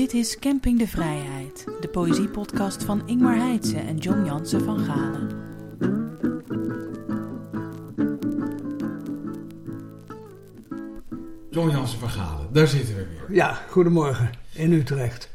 Dit is Camping de Vrijheid, de poëziepodcast van Ingmar Heitse en John Jansen van Galen. John Jansen van Galen, daar zitten we weer. Ja, goedemorgen in Utrecht.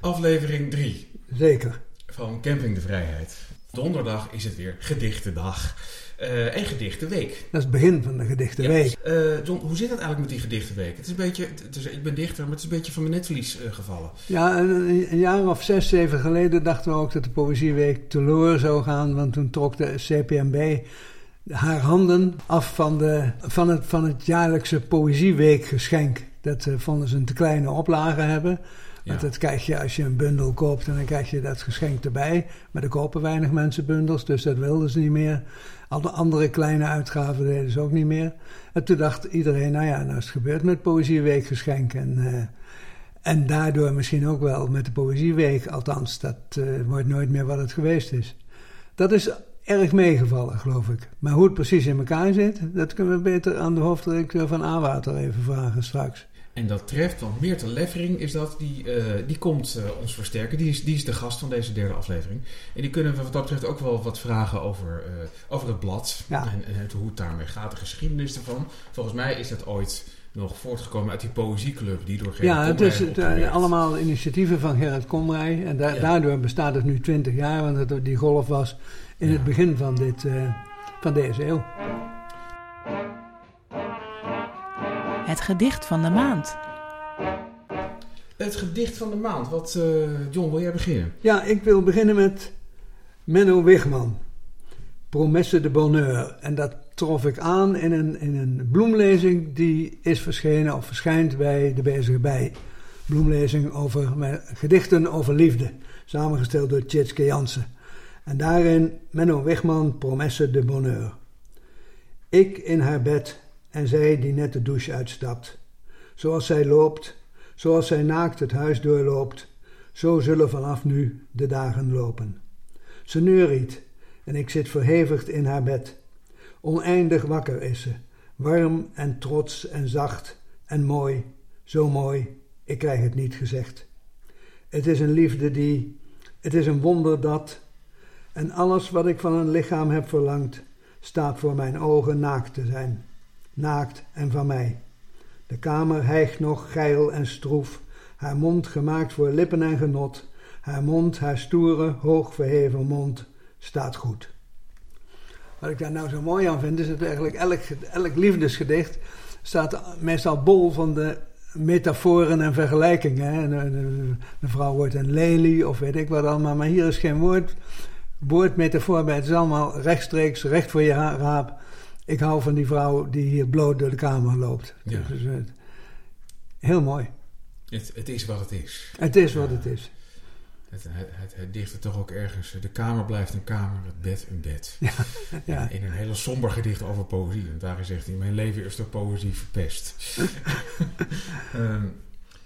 Aflevering 3 Zeker. van Camping de Vrijheid. Donderdag is het weer gedichtendag. Eh en gedichtenweek. Dat is het begin van de gedichtenweek. Eh, John, hoe zit het eigenlijk met die gedichtenweek? Het is een beetje, het is, ik ben dichter, maar het is een beetje van mijn netvlies eh, gevallen. Ja, een, een jaar of zes, zeven geleden dachten we ook dat de Poëzieweek teloor zou gaan. Want toen trok de CPMB haar handen af van, de, van, het, van het jaarlijkse Poëzieweekgeschenk. Dat vonden ze een te kleine oplage hebben. Want dat krijg je als je een bundel koopt en dan krijg je dat geschenk erbij. Maar er kopen weinig mensen bundels, dus dat wilden ze niet meer. Alle andere kleine uitgaven deden ze ook niet meer. En toen dacht iedereen, nou ja, nou is het gebeurd met Poëzieweekgeschenk. En, eh, en daardoor misschien ook wel met de Poëzieweek, althans, dat eh, wordt nooit meer wat het geweest is. Dat is erg meegevallen, geloof ik. Maar hoe het precies in elkaar zit, dat kunnen we beter aan de hoofdredacteur van A-Water even vragen straks. En dat treft, want Meerte Leffering is dat, die, eh, die komt eh, ons versterken. Die is, die is de gast van deze derde aflevering. En die kunnen we wat dat betreft ook wel wat vragen over, eh, over het blad. Ja. En, en het- hoe het daarmee gaat, de geschiedenis ervan. Volgens mij is dat ooit nog voortgekomen uit die poëzieclub die door Gerrit Ja, het is het, allemaal initiatieven van Gerrit Komrij. En da- Ja. daardoor bestaat het nu 20 jaar, want het, die golf was in Ja. het begin van, dit, van deze eeuw. Het gedicht van de maand. Het gedicht van de maand. Wat, eh, John, wil jij beginnen? Ja, ik wil beginnen met Menno Wigman. Promesse de Bonheur. En dat trof ik aan in een, in een bloemlezing die is verschenen of verschijnt bij de Bezige Bij. Bloemlezing over gedichten over liefde, samengesteld door Tjitske Jansen. En daarin Menno Wigman, Promesse de Bonheur. Ik in haar bed en zij die net de douche uitstapt. Zoals zij loopt, zoals zij naakt het huis doorloopt, zo zullen vanaf nu de dagen lopen. Ze neuriet en ik zit verhevigd in haar bed. Oneindig wakker is ze, warm en trots en zacht en mooi, zo mooi, ik krijg het niet gezegd. Het is een liefde die, het is een wonder dat, en alles wat ik van een lichaam heb verlangd, staat voor mijn ogen naakt te zijn. Naakt en van mij. De kamer hijgt nog geil en stroef, haar mond gemaakt voor lippen en genot. Haar mond, haar stoere, hoog verheven mond, staat goed. Wat ik daar nou zo mooi aan vind, is dat eigenlijk elk, elk liefdesgedicht staat meestal bol van de metaforen en vergelijkingen. hè. De, vrouw wordt een lelie of weet ik wat allemaal, maar hier is geen woord, woordmetafoor bij. Het is allemaal rechtstreeks, recht voor je raap. Ik hou van die vrouw die hier bloot door de kamer loopt. Ja. Dus, heel mooi. Het, het is wat het is. Het is wat het is. Het, het, het, dicht er toch ook ergens. De kamer blijft een kamer, het bed een bed. Ja. In een hele somber gedicht over poëzie. Want daarin zegt hij: Mijn leven is door poëzie verpest. Ehm,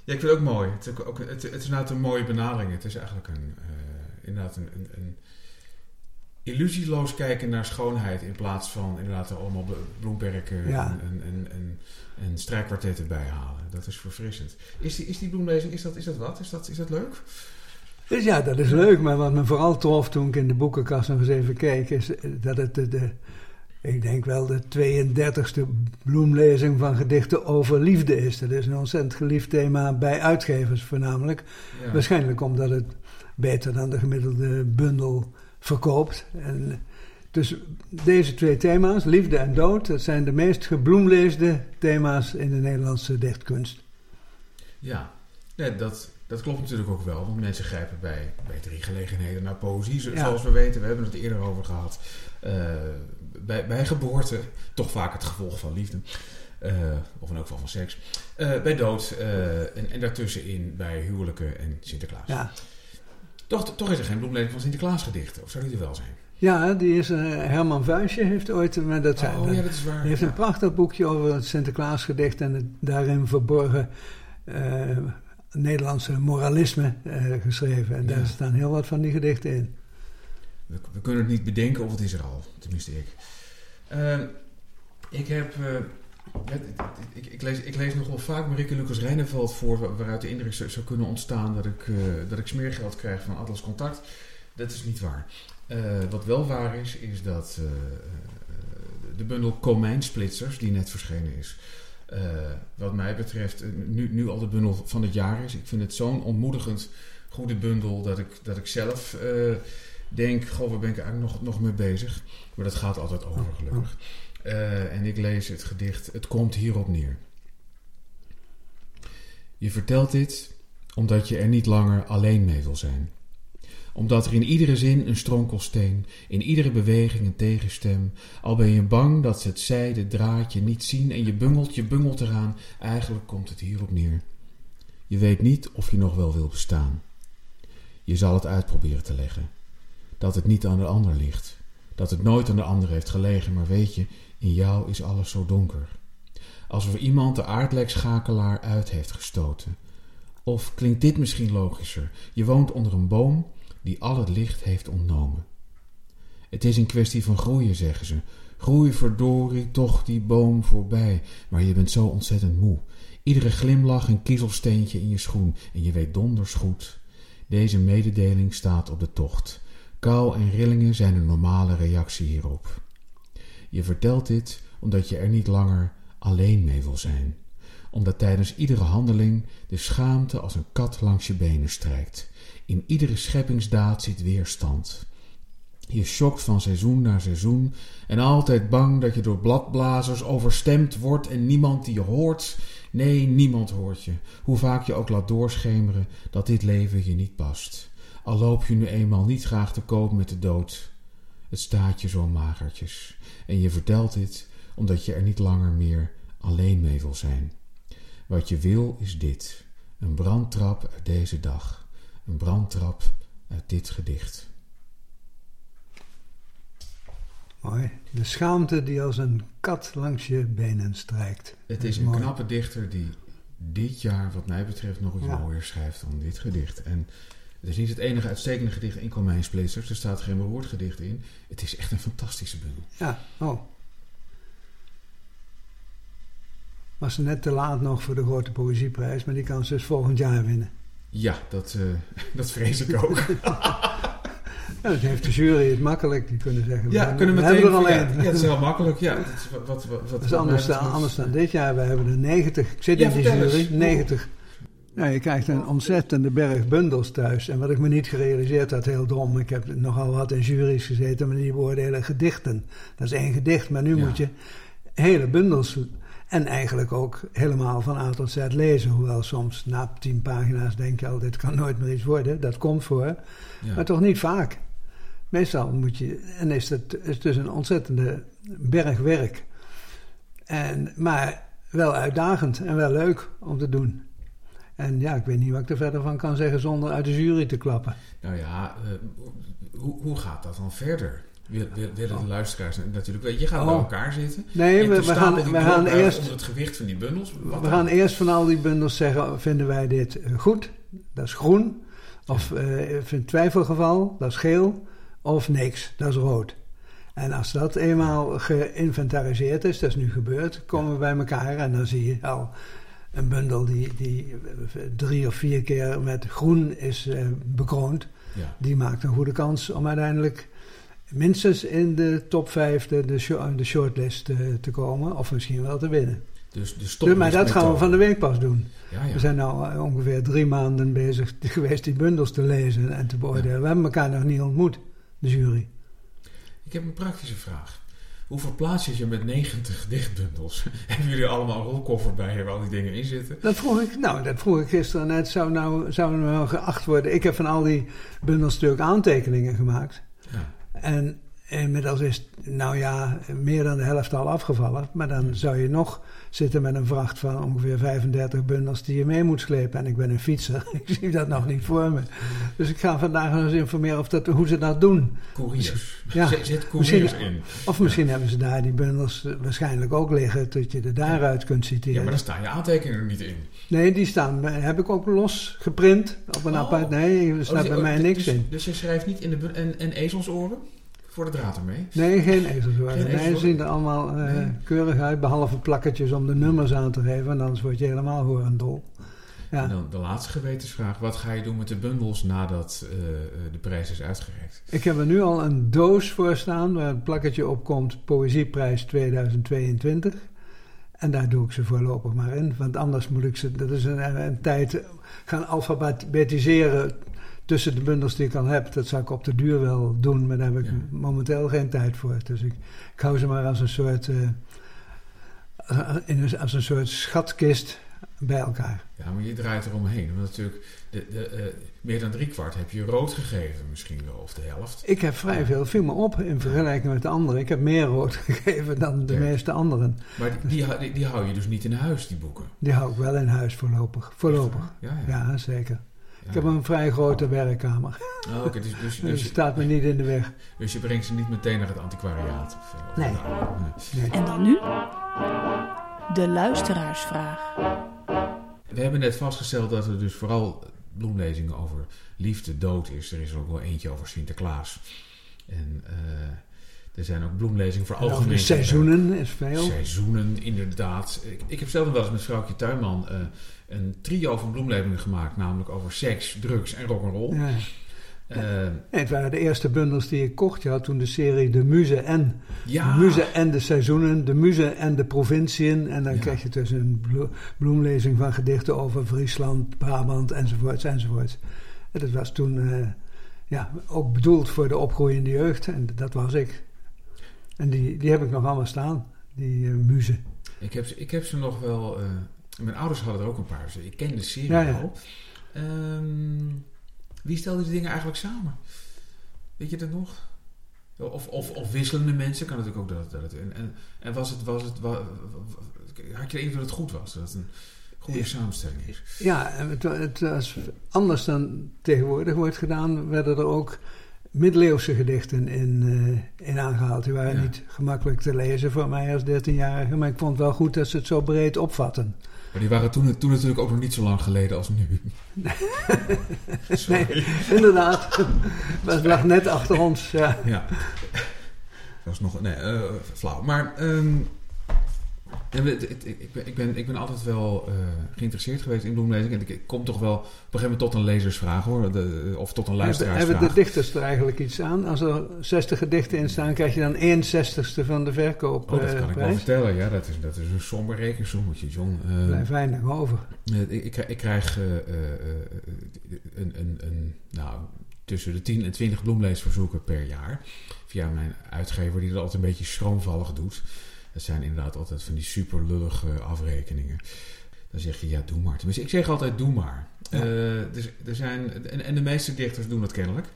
ja, ik vind het ook mooi. Het is, ook, het, het is inderdaad een mooie benadering. Het is eigenlijk een, eh, inderdaad een, een, een illusieloos kijken naar schoonheid. In plaats van inderdaad er allemaal blo- bloemperken Ja. en, en, en, en, en strijkkwartetten bij halen. Dat is verfrissend. Is die, is die bloemlezing, is dat, is dat wat? Is dat, is dat leuk? Dus ja, dat is leuk. Maar wat me vooral trof toen ik in de boekenkast nog eens even keek, is dat het de, de ik denk wel de 32e bloemlezing van gedichten over liefde is. Dat is een ontzettend geliefd thema bij uitgevers voornamelijk. Ja. Waarschijnlijk omdat het beter dan de gemiddelde bundel verkoopt. En dus deze twee thema's, liefde en dood, dat zijn de meest gebloemleesde thema's in de Nederlandse dichtkunst. Ja, dat, dat klopt natuurlijk ook wel. Want mensen grijpen bij, bij drie gelegenheden naar poëzie. Ja. Zoals we weten, we hebben het eerder over gehad. Eh, bij, bij geboorte, toch vaak het gevolg van liefde. Eh, of in elk geval van seks. Eh, bij dood en, en daartussenin bij huwelijken en Sinterklaas. Ja, Toch, toch is er geen bloemlezing van Sinterklaas gedichten. Of zou die er wel zijn? ja die is, eh, Herman Vuijsje heeft ooit, maar dat zijn, oh ja, dat is waar. Heeft Ja. een prachtig boekje over het Sinterklaasgedicht en het daarin verborgen eh, Nederlandse moralisme eh, geschreven. En Ja. daar staan heel wat van die gedichten in. We, we kunnen het niet bedenken of het is er al. Tenminste ik. Eh, ik heb eh, ik, ik, lees, ik lees nog wel vaak Marieke Lucas Reineveld voor, waaruit de indruk zou, zou kunnen ontstaan dat ik, uh, dat ik smeergeld krijg van Atlas Contact. Dat is niet waar. Uh, wat wel waar is, is dat uh, de bundel Komijnsplitsers, die net verschenen is, wat mij betreft nu, nu al de bundel van het jaar is. Ik vind het zo'n ontmoedigend goede bundel dat ik, dat ik zelf denk, goh, waar ben ik eigenlijk nog, nog mee bezig? Maar dat gaat altijd over, gelukkig. Uh, en ik lees het gedicht Het komt hierop neer. Je vertelt dit omdat je er niet langer alleen mee wil zijn. Omdat er in iedere zin een stronkelsteen, in iedere beweging een tegenstem, al ben je bang dat ze het zijde draadje niet zien en je bungelt, je bungelt eraan, eigenlijk komt het hierop neer. Je weet niet of je nog wel wil bestaan. Je zal het uitproberen te leggen. Dat het niet aan de ander ligt. Dat het nooit aan de ander heeft gelegen, maar weet je, in jou is alles zo donker. Alsof iemand de aardlekschakelaar uit heeft gestoten. Of klinkt dit misschien logischer? Je woont onder een boom die al het licht heeft ontnomen. Het is een kwestie van groeien, zeggen ze. Groei verdorie toch die boom voorbij, maar je bent zo ontzettend moe. Iedere glimlach een kiezelsteentje in je schoen en je weet donders goed. Deze mededeling staat op de tocht. Kou en rillingen zijn een normale reactie hierop. Je vertelt dit omdat je er niet langer alleen mee wil zijn. Omdat tijdens iedere handeling de schaamte als een kat langs je benen strijkt. In iedere scheppingsdaad zit weerstand. Je schokt van seizoen naar seizoen en altijd bang dat je door bladblazers overstemd wordt en niemand die je hoort. Nee, niemand hoort je, hoe vaak je ook laat doorschemeren dat dit leven je niet past. Al loop je nu eenmaal niet graag te koop met de dood. Het staat je zo magertjes. En je vertelt dit omdat je er niet langer meer alleen mee wil zijn. Wat je wil is dit: een brandtrap uit deze dag, een brandtrap uit dit gedicht. Mooi. De schaamte die als een kat langs je benen strijkt. Het is, een knappe dichter die dit jaar, wat mij betreft, nog iets mooier schrijft dan dit gedicht. En het is niet het enige uitstekende gedicht in Komijnsplitsers. Er staat geen beroerd gedicht in. Het is echt een fantastische bundel. Ja, oh. Was ze net te laat nog voor de grote poëzieprijs, maar die kan ze dus volgend jaar winnen. Ja, dat, uh, dat vrees ik ook. ja, dat heeft de jury het makkelijk, die kunnen zeggen. Ja, we kunnen we meteen. Er alleen. Ja, ja, dat is heel makkelijk. Ja, dat is, wat, wat, wat, dat is anders, dan, anders dan dit jaar. We hebben er 90. Ik zit in die jury. 90 ja, je krijgt een ontzettende berg bundels thuis. En wat ik me niet gerealiseerd had, heel dom. Ik heb nogal wat in juries gezeten, maar die beoordelen gedichten. Dat is één gedicht, maar nu moet je hele bundels. En eigenlijk ook helemaal van A tot Z lezen. Hoewel soms na tien pagina's denk je al, dit kan nooit meer iets worden. Dat komt voor. Ja. Maar toch niet vaak. Meestal moet je. En is het is dus een ontzettende berg werk. En, maar wel uitdagend en wel leuk om te doen. En ja, ik weet niet wat ik er verder van kan zeggen zonder uit de jury te klappen. Nou ja, uh, hoe, hoe gaat dat dan verder? Willen de luisteraars natuurlijk weet je gaat oh. bij elkaar zitten. Nee, we, we gaan, we gaan eerst onder het gewicht van die bundels. we gaan eerst van al die bundels zeggen: vinden wij dit eh, goed? Dat is groen. Of uh, in twijfelgeval, dat is geel. Of niks, dat is rood. En als dat eenmaal geïnventariseerd is, dat is nu gebeurd, komen we bij elkaar en dan zie je al een bundel die, die drie of vier keer met groen is uh, bekroond. Ja. Die maakt een goede kans om uiteindelijk minstens in de top 5 de, de, de shortlist uh, te komen. Of misschien wel te winnen. Dus, dus, dus maar dat gaan we van de week pas doen. Ja, ja. We zijn nu ongeveer drie maanden bezig geweest die bundels te lezen en te beoordelen. We hebben elkaar nog niet ontmoet, de jury. Ik heb een praktische vraag. Hoe verplaats je je met 90 dichtbundels? Hebben jullie allemaal een rolkoffer bij waar al die dingen in zitten? Dat vroeg ik, nou, dat vroeg ik gisteren net. Zou nou, zou nou geacht worden? Ik heb van al die bundels natuurlijk aantekeningen gemaakt. Ja. En inmiddels is, nou ja, meer dan de helft al afgevallen. Maar dan zou je nog zitten met een vracht van ongeveer 35 bundels die je mee moet slepen. En ik ben een fietser, ik zie dat nog niet voor me. Dus ik ga vandaag nog eens informeren of dat, hoe ze dat doen. Couriers. Ja, zit couriers in. Of misschien hebben ze daar die bundels waarschijnlijk ook liggen, dat je er daaruit kunt citeren. Ja, maar daar staan je aantekeningen niet in. Nee, die staan, heb ik ook los geprint op een oh. apart. Nee, er staat oh, bij mij niks dus, in. Dus je schrijft niet in de en, en ezelsoren? Voor de draad ermee? Nee, geen ezelsoren. Geen Nee, ze zien er allemaal eh, Nee. keurig uit, behalve plakketjes om de nummers aan te geven. En anders word je helemaal horendol. Ja. En dan de laatste gewetensvraag. Wat ga je doen met de bundels nadat eh, eh, de prijs is uitgereikt? Ik heb er nu al een doos voor staan waar het plakketje op komt, Poëzieprijs 2022. En daar doe ik ze voorlopig maar in, want anders moet ik ze, dat is een, een tijd, gaan alfabetiseren tussen de bundels die ik al heb. Dat zou ik op de duur wel doen, maar daar heb ik Ja. momenteel geen tijd voor. Dus ik, ik hou ze maar als een soort, eh, in een, als een soort schatkist bij elkaar. Ja, maar je draait eromheen. Want natuurlijk, de, de, eh, meer dan driekwart heb je rood gegeven misschien wel, of de helft. Ik heb vrij veel, viel me op in vergelijking met de anderen. Ik heb meer rood gegeven dan de Ja. meeste anderen. Maar die, die, die hou je dus niet in huis, die boeken. Die hou ik wel in huis voorlopig. Voorlopig. Ja, ja. Ja, zeker. Ik heb een vrij grote werkkamer. Oh, oké, dus, dus, Dus dus, het staat me niet in de weg. dus je brengt ze niet meteen naar het antiquariaat? Of, eh, Nee. nou, nee. Nee. En dan nu? De luisteraarsvraag. We hebben net vastgesteld dat er dus vooral bloemlezingen over liefde, dood is. Er is er ook wel eentje over Sinterklaas. En eh, er zijn ook bloemlezingen voor algemeen... de seizoenen is veel. Seizoenen, inderdaad. Ik, ik heb zelf nog wel eens met vrouwtje Tuinman eh, een trio van bloemlezingen gemaakt. Namelijk over seks, drugs en rock'n'roll. Ja. Nee, het waren de eerste bundels die ik kocht. Je had toen de serie De Muze en. ja, De Muze en de seizoenen. De Muze en de provinciën. En dan Ja. kreeg je dus een blo- bloemlezing van gedichten over Friesland, Brabant enzovoorts enzovoorts. En dat was toen eh, ja, ook bedoeld voor de opgroeiende jeugd. En dat was ik. En die, die heb ik nog allemaal staan. Die muze. ik, heb, ik heb ze nog wel... mijn ouders hadden er ook een paar. Dus ik ken de serie Ja, ja. al. Ehm, wie stelde die dingen eigenlijk samen? Weet je dat nog? Of, of, of wisselende mensen, kan natuurlijk ook dat, dat. En, en, en was het, was het, wa- had je indruk dat het goed was? Dat het een goede Ja. samenstelling is? Ja, en het, het was anders dan tegenwoordig wordt gedaan. Werden er ook middeleeuwse gedichten in, eh, in aangehaald. Die waren Ja. niet gemakkelijk te lezen voor mij als 13-jarige. Maar ik vond het wel goed dat ze het zo breed opvatten. Maar die waren toen, toen natuurlijk ook nog niet zo lang geleden als nu. Nee, inderdaad. Het lag net achter ons. Ja. Ja. Dat was nog... Nee, eh, flauw. Maar... ehm, ja, het- het- ik, ben, ik, ben, ik ben altijd wel eh, geïnteresseerd geweest in bloemlezing. En ik, ik kom toch wel op een gegeven moment tot een lezersvraag hoor. De, of tot een Hebben, hebben luisteraarsvraag. de dichters er eigenlijk iets aan? Als er 60 gedichten in staan, krijg je dan 1 zestigste van de Oh, dat verkoopprijs. kan ik wel vertellen. Ja, dat is, dat is een somber rekensommetje, John. Eh, Blijft weinig over. Eh, ik, ik, krijg- eh, eh, eh, een, een, een, nou, tussen de 10 en 20 bloemleesverzoeken per jaar. Via mijn uitgever, die dat altijd een beetje schroomvallig doet. Dat zijn inderdaad altijd van die super lullige afrekeningen. Dan zeg je, ja, doe maar. Tenminste, ik zeg altijd, doe maar. Ja. Eh, dus, er zijn, en, en de meeste dichters doen dat kennelijk.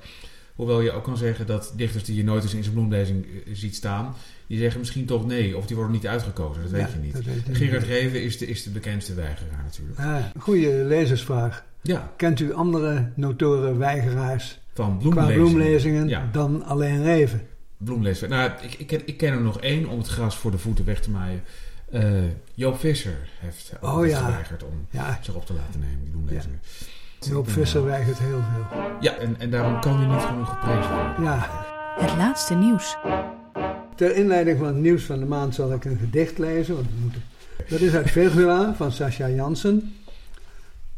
Hoewel je ook kan zeggen dat dichters die je nooit eens in zijn bloemlezing eh, ziet staan... die zeggen misschien toch nee, of die worden niet uitgekozen. Dat weet Ja, je niet. weet Gerard. Reven is de, is de bekendste weigeraar natuurlijk. Ah, goede lezersvraag. Ja, Kent u andere notoren weigeraars van qua bloemlezing. bloemlezingen Ja. dan alleen Reven? Bloemlezer. Nou, ik, ik, ken, ik ken er nog één om het gras voor de voeten weg te maaien. Eh, Joop Visser heeft ook Oh, ja. geweigerd om Ja, zich op te laten nemen, die bloemlezingen. Joop Visser weigert heel veel. Ja, en, en daarom kan hij niet genoeg geprezen worden. Ja, Het laatste nieuws. ter inleiding van het nieuws van de maand zal ik een gedicht lezen. Want we moeten... Dat is uit Virgula van Sascha Jansen.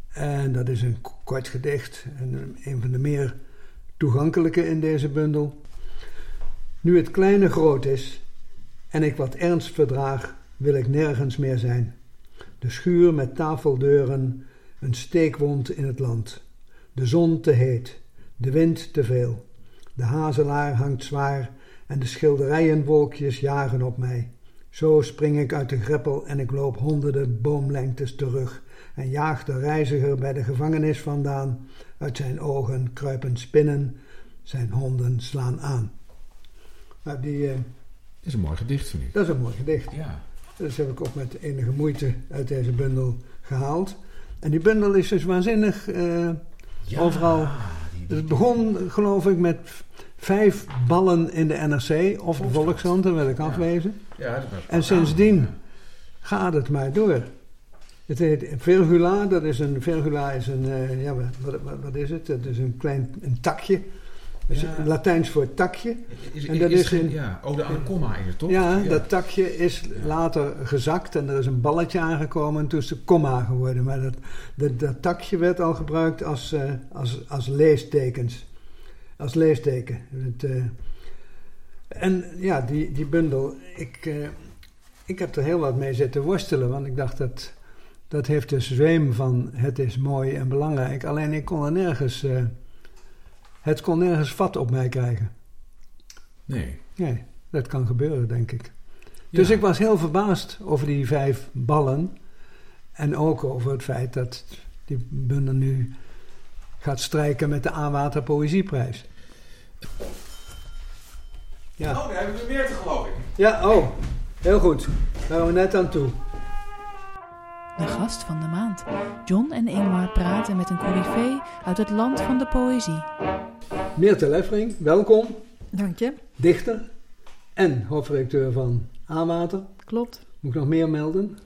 En dat is een kort gedicht. En een van de meer toegankelijke in deze bundel. Nu het kleine groot is en ik wat ernst verdraag, wil ik nergens meer zijn. De schuur met tafeldeuren, een steekwond in het land. De zon te heet, de wind te veel. De hazelaar hangt zwaar en de schilderijenwolkjes jagen op mij. Zo spring ik uit de greppel en ik loop honderden boomlengtes terug en jaag de reiziger bij de gevangenis vandaan. Uit zijn ogen kruipen spinnen, zijn honden slaan aan. Nou, die, eh, Dat is een mooi gedicht, vind ik. dat is een mooi gedicht. Ja. Dat heb ik ook met enige moeite uit deze bundel gehaald. En die bundel is dus waanzinnig. eh, Ja, Overal. die- het begon, geloof ik, met vijf ballen in de NRC of de Volkskrant. Dat wil ik Ja. afwezen. Ja, dat was- En sindsdien Ja. gaat het maar door. Het heet Virgula, dat is een, Virgula is een, eh, ja, wat, wat, wat is het? Dat is een klein een takje Dat is Ja. Latijns voor takje. Is, En dat is, is een- ja, ode aan de komma is het toch? Ja, dat takje is later gezakt en er is een balletje aangekomen en toen is het komma geworden. Maar dat, dat, dat takje werd al gebruikt als, eh, als, als leestekens. Als leesteken. Het, eh, en ja, die, die bundel, ik, eh, ik heb er heel wat mee zitten worstelen, want ik dacht dat dat heeft de zweem van het is mooi en belangrijk. Alleen ik kon er nergens, het kon nergens vat op mij krijgen. Nee. Nee, dat kan gebeuren, denk ik. Dus Ja. ik was heel verbaasd over die vijf ballen. En ook over het feit dat die bundel nu gaat strijken met de Aanwater Poëzieprijs. Ja. Oh, daar hebben we er meer te geloof ik. ja, oh, heel goed. Daar gaan we net aan toe. De gast van de maand. John en Ingmar praten met een coryfee uit het land van de poëzie. Meerte Leffering, welkom. Dank je. Dichter en hoofdredacteur van Aanwater. Klopt. Moet ik nog meer melden?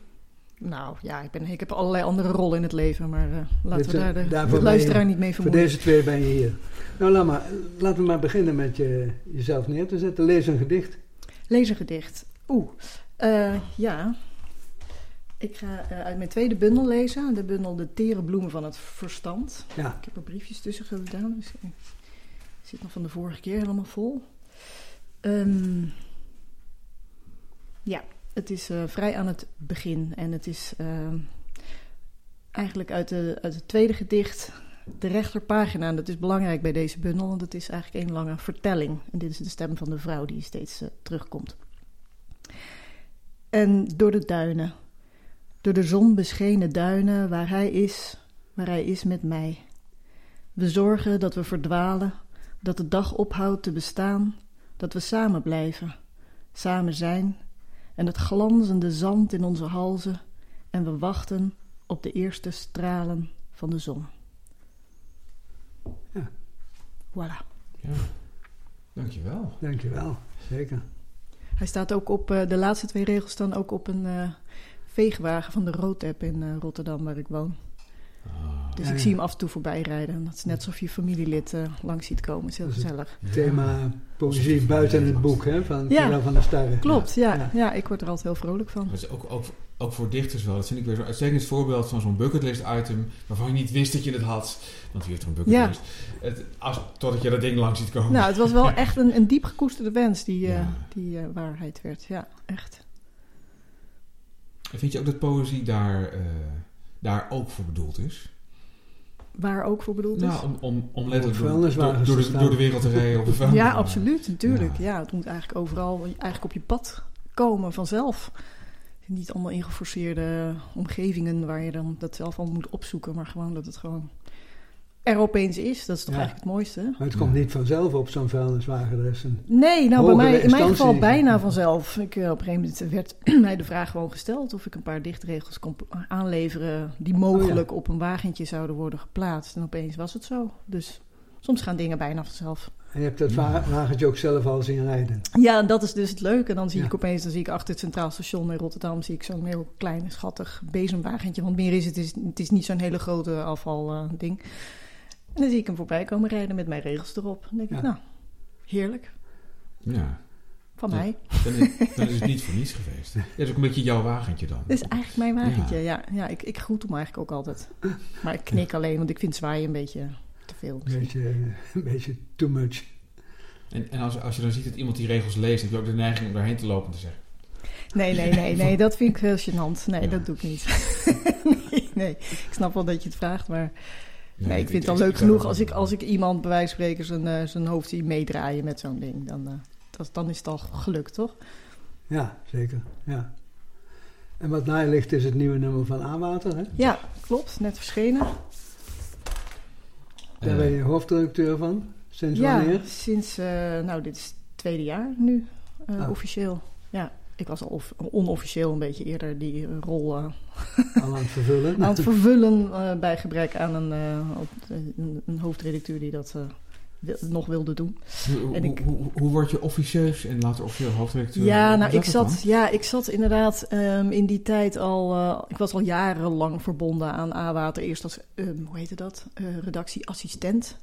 Nou ja, ik, ben, ik heb allerlei andere rollen in het leven, maar eh, laten Dit, we eh, daar de, je- luisteraar niet mee Voor vermoeien. deze twee ben je hier. Nou, laat maar, laten we maar beginnen met je, jezelf neer te zetten. Lees een gedicht. Lees een gedicht. Oeh, eh, ja. Ik ga eh, uit mijn tweede bundel lezen. De bundel De tere bloemen van het verstand. Ja, Ik heb er briefjes tussen gedaan, dus ik zit nog van de vorige keer helemaal vol. Ehm, ja, het is eh, vrij aan het begin en het is ehm, eigenlijk uit, de, uit het tweede gedicht de rechterpagina. Dat is belangrijk bij deze bundel, want het is eigenlijk één lange vertelling. En dit is de stem van de vrouw die steeds eh, terugkomt. En door de duinen, door de zon beschenen duinen, waar hij is, waar hij is met mij. We zorgen dat we verdwalen, dat de dag ophoudt te bestaan, dat we samen blijven, samen zijn, en het glanzende zand in onze halzen, en we wachten op de eerste stralen van de zon. Ja. Voilà. Ja. Dankjewel. dankjewel. Zeker. Hij staat ook op, eh, de laatste twee regels staan ook op een eh, veegwagen van de Roodtap in eh, Rotterdam, waar ik woon. Ah. Dus Ja, ik ja. zie hem af en toe voorbij rijden. En dat is net alsof je familielid eh, langs ziet komen. Het is heel is het. gezellig. Thema poëzie buiten het boek hè, van Ja. Kira van der Starre. Klopt, ja. Ja. ja. ik word er altijd heel vrolijk van. Dat is ook, ook, ook voor dichters wel. Dat vind ik weer zo'n uitstekend voorbeeld van zo'n bucketlist item waarvan je niet wist dat je het had. Want wie heeft er een bucketlist? Het, als, totdat je dat ding langs ziet komen. Nou, het was wel echt een, een diep gekoesterde wens die, eh, Ja. die eh, waarheid werd. Ja, echt. En Vind je ook dat poëzie daar, eh, daar ook voor bedoeld is? Waar ook voor bedoeld is. Nou, om, om, om letterlijk door, door, de, staan. door de wereld te rijden op de ja, vuilniswagen. absoluut, natuurlijk. Ja. Ja. het moet eigenlijk overal eigenlijk op je pad komen vanzelf. Niet allemaal ingeforceerde omgevingen waar je dan dat zelf al moet opzoeken, maar gewoon dat het gewoon er opeens is. Dat is toch Ja. eigenlijk het mooiste. Maar het komt niet vanzelf op zo'n vuilniswagen. Er Nee, nou bij mij, in mijn geval bijna vanzelf. Ik, eh, op een gegeven moment werd mij de vraag gewoon gesteld of ik een paar dichtregels kon aanleveren die mogelijk op een wagentje zouden worden geplaatst. En opeens was het zo. Dus soms gaan dingen bijna vanzelf. en je hebt dat wa- wagentje ook zelf al zien rijden. Ja, en dat is dus het leuke. En dan zie Ja. ik opeens, dan zie ik achter het Centraal Station in Rotterdam, zie ik zo'n heel klein, schattig bezemwagentje. Want meer is het, is, het is niet zo'n hele grote afvalding. En dan zie ik hem voorbij komen rijden met mijn regels erop. Dan denk ik, Ja. nou, heerlijk. Ja, Van Ja. mij. dan is, dan is het niet voor niets geweest. Dat is ook een beetje jouw wagentje dan. Dit is eigenlijk mijn wagentje, ja. ja, ik, ik groet hem eigenlijk ook altijd. Maar ik knik alleen, want ik vind zwaaien een beetje te veel. Een beetje, een beetje too much. En, en als, als je dan ziet dat iemand die regels leest, heb je ook de neiging om daarheen te lopen en te zeggen... Nee, nee, nee, nee, dat vind ik heel gênant. Nee, Ja. dat doe ik niet. nee, nee, ik snap wel dat je het vraagt, maar... Nee, ik vind het dan leuk genoeg als ik, als ik iemand bij wijze van spreken zijn, eh, zijn hoofd zie meedraaien met zo'n ding. Dan, eh, dat, dan is het al gelukt, toch? Ja, zeker. Ja. En wat naast ligt is het nieuwe nummer van Aanwater. Hè? Ja, klopt. Net verschenen. Daar Eh, ben je hoofdredacteur van. Sinds ja, wanneer? sinds, eh, nou, dit is het tweede jaar nu, eh, Oh. officieel. Ja, ik was al of- onofficieel een beetje eerder die eh, rol eh, aan het vervullen. aan het vervullen eh, bij gebrek aan een, op- een, een hoofdredacteur die dat nog wilde doen. Hoe, En ik- hoe, hoe word je officieus en later officieel hoofdredacteur? Ja, nou, ik dan? zat, ja, ik zat inderdaad ehm, in die tijd al. ik was al jarenlang verbonden aan A-Water. Eerst als, ehm, hoe heette dat? Eh, redactieassistent.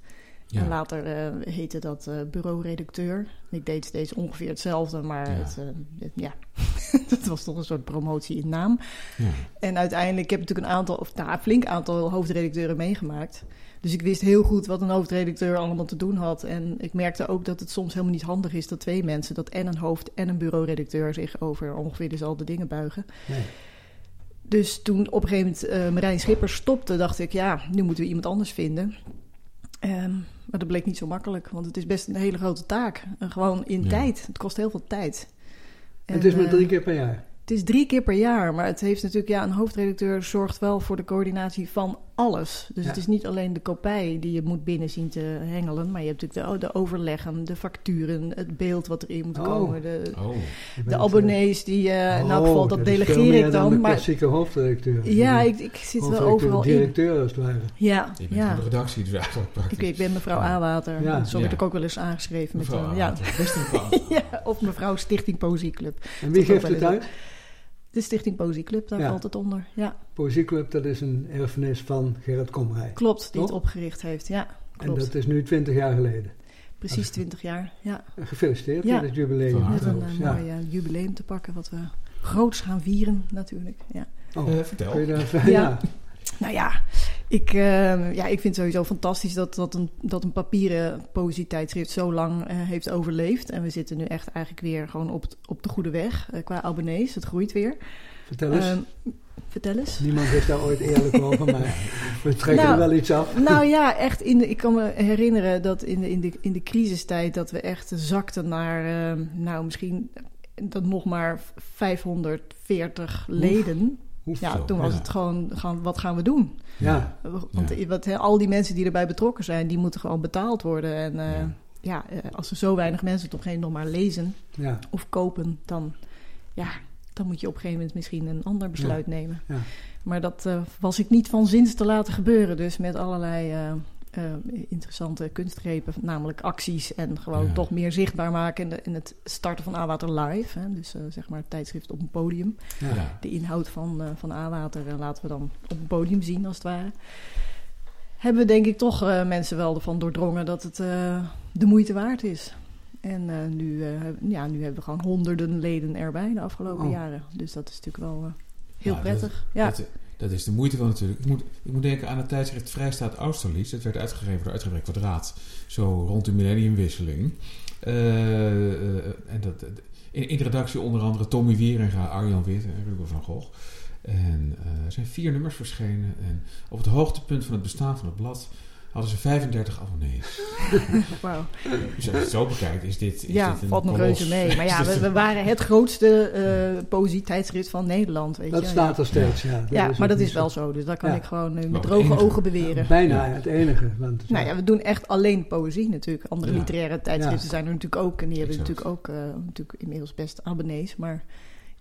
Ja. En later eh, heette dat eh bureau-redacteur. Ik deed steeds ongeveer hetzelfde, maar Ja. het, eh, het- ja, dat was toch een soort promotie in naam. Ja. En uiteindelijk ik heb ik natuurlijk een aantal, of nou, een flink aantal hoofdredacteuren meegemaakt. Dus ik wist heel goed wat een hoofdredacteur allemaal te doen had. En ik merkte ook dat het soms helemaal niet handig is dat twee mensen, dat en een hoofd en een bureauredacteur, zich over ongeveer dezelfde dingen buigen. Nee. Dus toen op een gegeven moment Marijn Schipper stopte, dacht ik, ja, nu moeten we iemand anders vinden. Ehm, maar dat bleek niet zo makkelijk, want het is best een hele grote taak. En gewoon in Ja. tijd. Het kost heel veel tijd. het is maar eh, drie keer per jaar. het is drie keer per jaar, maar het heeft natuurlijk, ja, een hoofdredacteur zorgt wel voor de coördinatie van alles. Dus Ja. het is niet alleen de kopij die je moet binnen zien te hengelen, maar je hebt natuurlijk de, de overleggen, de facturen, het beeld wat erin moet Oh. komen, de, Oh, de bent, abonnees die, eh in eh, elk geval, oh, dat delegeer ik dan dan. de Maar klassieke hoofdredacteur. ja, De ik, ik zit wel overal in. directeur als het ware. Ja, je bent ja. van de redactie dus eigenlijk praktisch. Ik, ik ben mevrouw Ja. Aanwater. Ja. Zo werd Ja. ik ook wel eens aangeschreven. Met, Mevrouw eh, ja. Aanwater. Best een fout. ja, of mevrouw Stichting Poëzieclub. En wie geeft het uit? De Stichting Poëzieclub, daar Ja. valt het onder. Ja, Poëzieclub, dat is een erfenis van Gerrit Komrij. klopt, die het opgericht heeft. Ja, En klopt. dat is nu twintig jaar geleden. Precies 20 jaar. Ja, Gefeliciteerd Ja. met het jubileum. Van met een eh, Ja. mooi eh, jubileum te pakken, wat we groots gaan vieren natuurlijk. Ja. Oh, Eh, vertel. kun je daar ja. Nou ja, ik, eh, ja, ik vind het sowieso fantastisch dat, dat, een, dat een papieren poëzietijdschrift zo lang eh, heeft overleefd. En we zitten nu echt eigenlijk weer gewoon op, op de goede weg eh, qua abonnees. Het groeit weer. Vertel eens. Ehm, vertel eens. Niemand is daar ooit eerlijk over, maar we trekken Nou, er wel iets af. Nou ja, echt. In de, ik kan me herinneren dat in de, in de, in de crisistijd dat we echt zakten naar, eh, nou misschien dat nog maar 540 leden. Ja, zo, toen was ja. het gewoon, gaan, wat gaan we doen? Ja, Want Ja. wat, al die mensen die erbij betrokken zijn, die moeten gewoon betaald worden. En eh, Ja. eh, als er zo weinig mensen toch geen nog maar lezen of kopen, dan, ja, dan moet je op een gegeven moment misschien een ander besluit nemen. ja. Maar dat eh, was ik niet van zins te laten gebeuren. Dus met allerlei interessante kunstgrepen, namelijk acties en gewoon Ja. toch meer zichtbaar maken. En, de- en het starten van A-Water Live, hè, dus eh, zeg maar het tijdschrift op een podium. ja. De inhoud van, eh van A-Water eh, laten we dan op een podium zien, als het ware. Hebben we denk ik toch eh, mensen wel ervan doordrongen dat het eh, de moeite waard is. En eh, nu, eh, ja, nu hebben we gewoon honderden leden erbij de afgelopen Oh. jaren. Dus dat is natuurlijk wel eh, heel Ja, prettig. ja. Dat, dat is de moeite van natuurlijk. Ik moet, ik moet denken aan het tijdschrift Vrijstaat Austerlitz. Dat werd uitgegeven door Uitgebrek Kwadraat. Zo rond de millenniumwisseling. Eh, eh, en dat, in, in de onder andere Tommy Wieringa, Arjan Wit en Ruben van Gogh. En eh, er zijn vier nummers verschenen. En op het hoogtepunt van het bestaan van het blad hadden ze 35 abonnees. Wauw. Dus als je het zo bekijkt, is dit. Is Ja, dit een valt nog reuze mee. Maar ja, we, waren het grootste eh poëzietijdschrift van Nederland. Weet Dat je? staat er steeds, ja. Ja, maar dat is wel zo. Dus daar kan Ja. ik gewoon Maar met droge enige- ogen beweren. Bijna het enige. Want, Nou ja, we doen echt alleen poëzie natuurlijk. Andere Ja. literaire tijdschriften Ja. zijn er natuurlijk ook. En die hebben Exact. natuurlijk ook eh, natuurlijk inmiddels best abonnees. Maar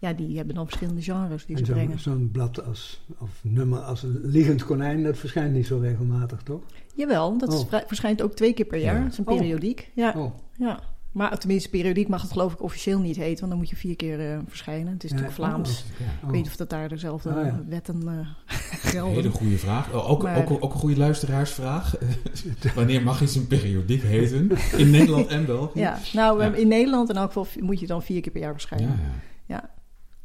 ja, die hebben dan verschillende genres die en ze zo'n brengen. zo'n blad als, of nummer als een liegend konijn, dat verschijnt niet zo regelmatig, toch? Jawel, dat Oh. verschijnt ook twee keer per jaar. Ja. Dat is een Oh. periodiek. Ja, Oh, ja. Maar tenminste, periodiek mag het geloof ik officieel niet heten. Want dan moet je vier keer eh, verschijnen. Het is Ja, natuurlijk oh. Vlaams. Ik weet niet of dat daar dezelfde Ah, ja. wetten Een gelden. hele goede vraag. Oh, ook, Maar- ook, ook een goede luisteraarsvraag. Wanneer mag iets een periodiek heten? In Nederland en België? Ja, nou in Nederland in elk geval moet je dan vier keer per jaar ja, verschijnen. ja.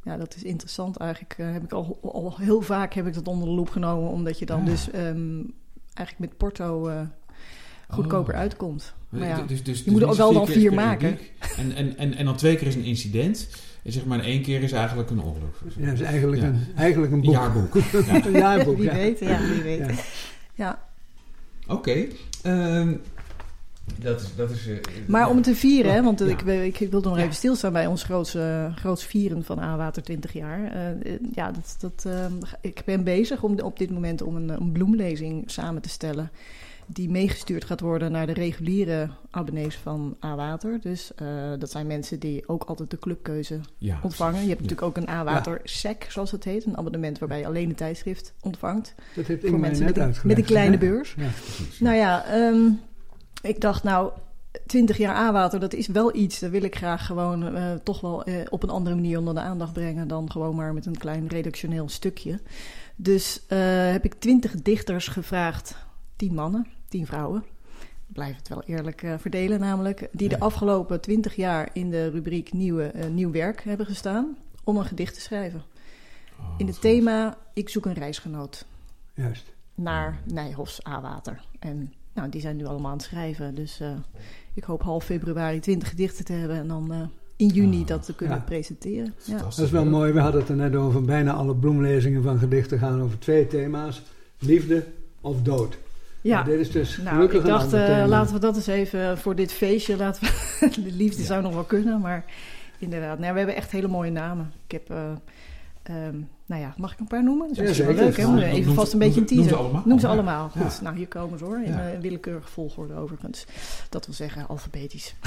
Ja, dat is interessant. Eigenlijk eh, heb ik al, al heel vaak heb ik dat onder de loep genomen, omdat je dan Ja. dus ehm, eigenlijk met porto eh, goedkoper Oh. uitkomt. Maar ja, Dus- dus- je dus moet er wel dan vier maken. En, en, en, en dan twee keer is een incident. En zeg maar, één keer is eigenlijk een ongeluk. Ja, dat is eigenlijk, Ja. Een, eigenlijk een Een boek. jaarboek. Ja. een jaarboek, wie ja. weet, ja, wie weet. Ja. Ja. Oké. ehm, dat is... Dat is eh, Maar om het te vieren, hè, want Ja. ik, ik, ik wilde nog Ja. even stilstaan bij ons grootste, grootste vieren van Aanwater 20 jaar. Eh, eh, ja, dat, dat, ehm, ik ben bezig om op dit moment om een, een bloemlezing samen te stellen. Die meegestuurd gaat worden naar de reguliere abonnees van A-Water. Dus eh, dat zijn mensen die ook altijd de clubkeuze ja, ontvangen. Je hebt Ja. natuurlijk ook een A-Water SEC, zoals het heet. Een abonnement waarbij je alleen een tijdschrift ontvangt. Dat heeft Voor mensen net met een, met een kleine beurs. Ja. precies. Nou ja, ehm, ik dacht nou, 20 jaar A-water, dat is wel iets. Dat wil ik graag gewoon eh, toch wel eh, op een andere manier onder de aandacht brengen dan gewoon maar met een klein redactioneel stukje. Dus eh, heb ik 20 dichters gevraagd, 10 mannen, 10 vrouwen. blijf het wel eerlijk verdelen namelijk, die de afgelopen twintig jaar in de rubriek nieuwe, Nieuw Werk hebben gestaan om een gedicht te schrijven. Oh, In het thema Ik zoek een reisgenoot Juist. naar Nijhofs A-water. En nou, die zijn nu allemaal aan het schrijven, dus eh, ik hoop half februari 20 gedichten te hebben en dan eh, in juni Ah, dat te kunnen ja. presenteren. Ja. Dat is wel mooi. We hadden het er net over. Bijna alle bloemlezingen van gedichten gaan over twee thema's. Liefde of dood. Ja. Dit is dus Nou, gelukkig ik een dacht, eh, laten we dat eens even voor dit feestje. Laten we, de liefde Ja. zou nog wel kunnen, maar inderdaad. Nou, we hebben echt hele mooie namen. Ik heb, eh, ehm, nou ja, mag ik een paar noemen? Dat is Ja, wel zeker. leuk, hè? Noem- Even vast een beetje een noem ze teaser. allemaal. Noem ze allemaal. Ja. Goed, nou hier komen ze hoor. In eh, willekeurige volgorde overigens. Dat wil zeggen alfabetisch.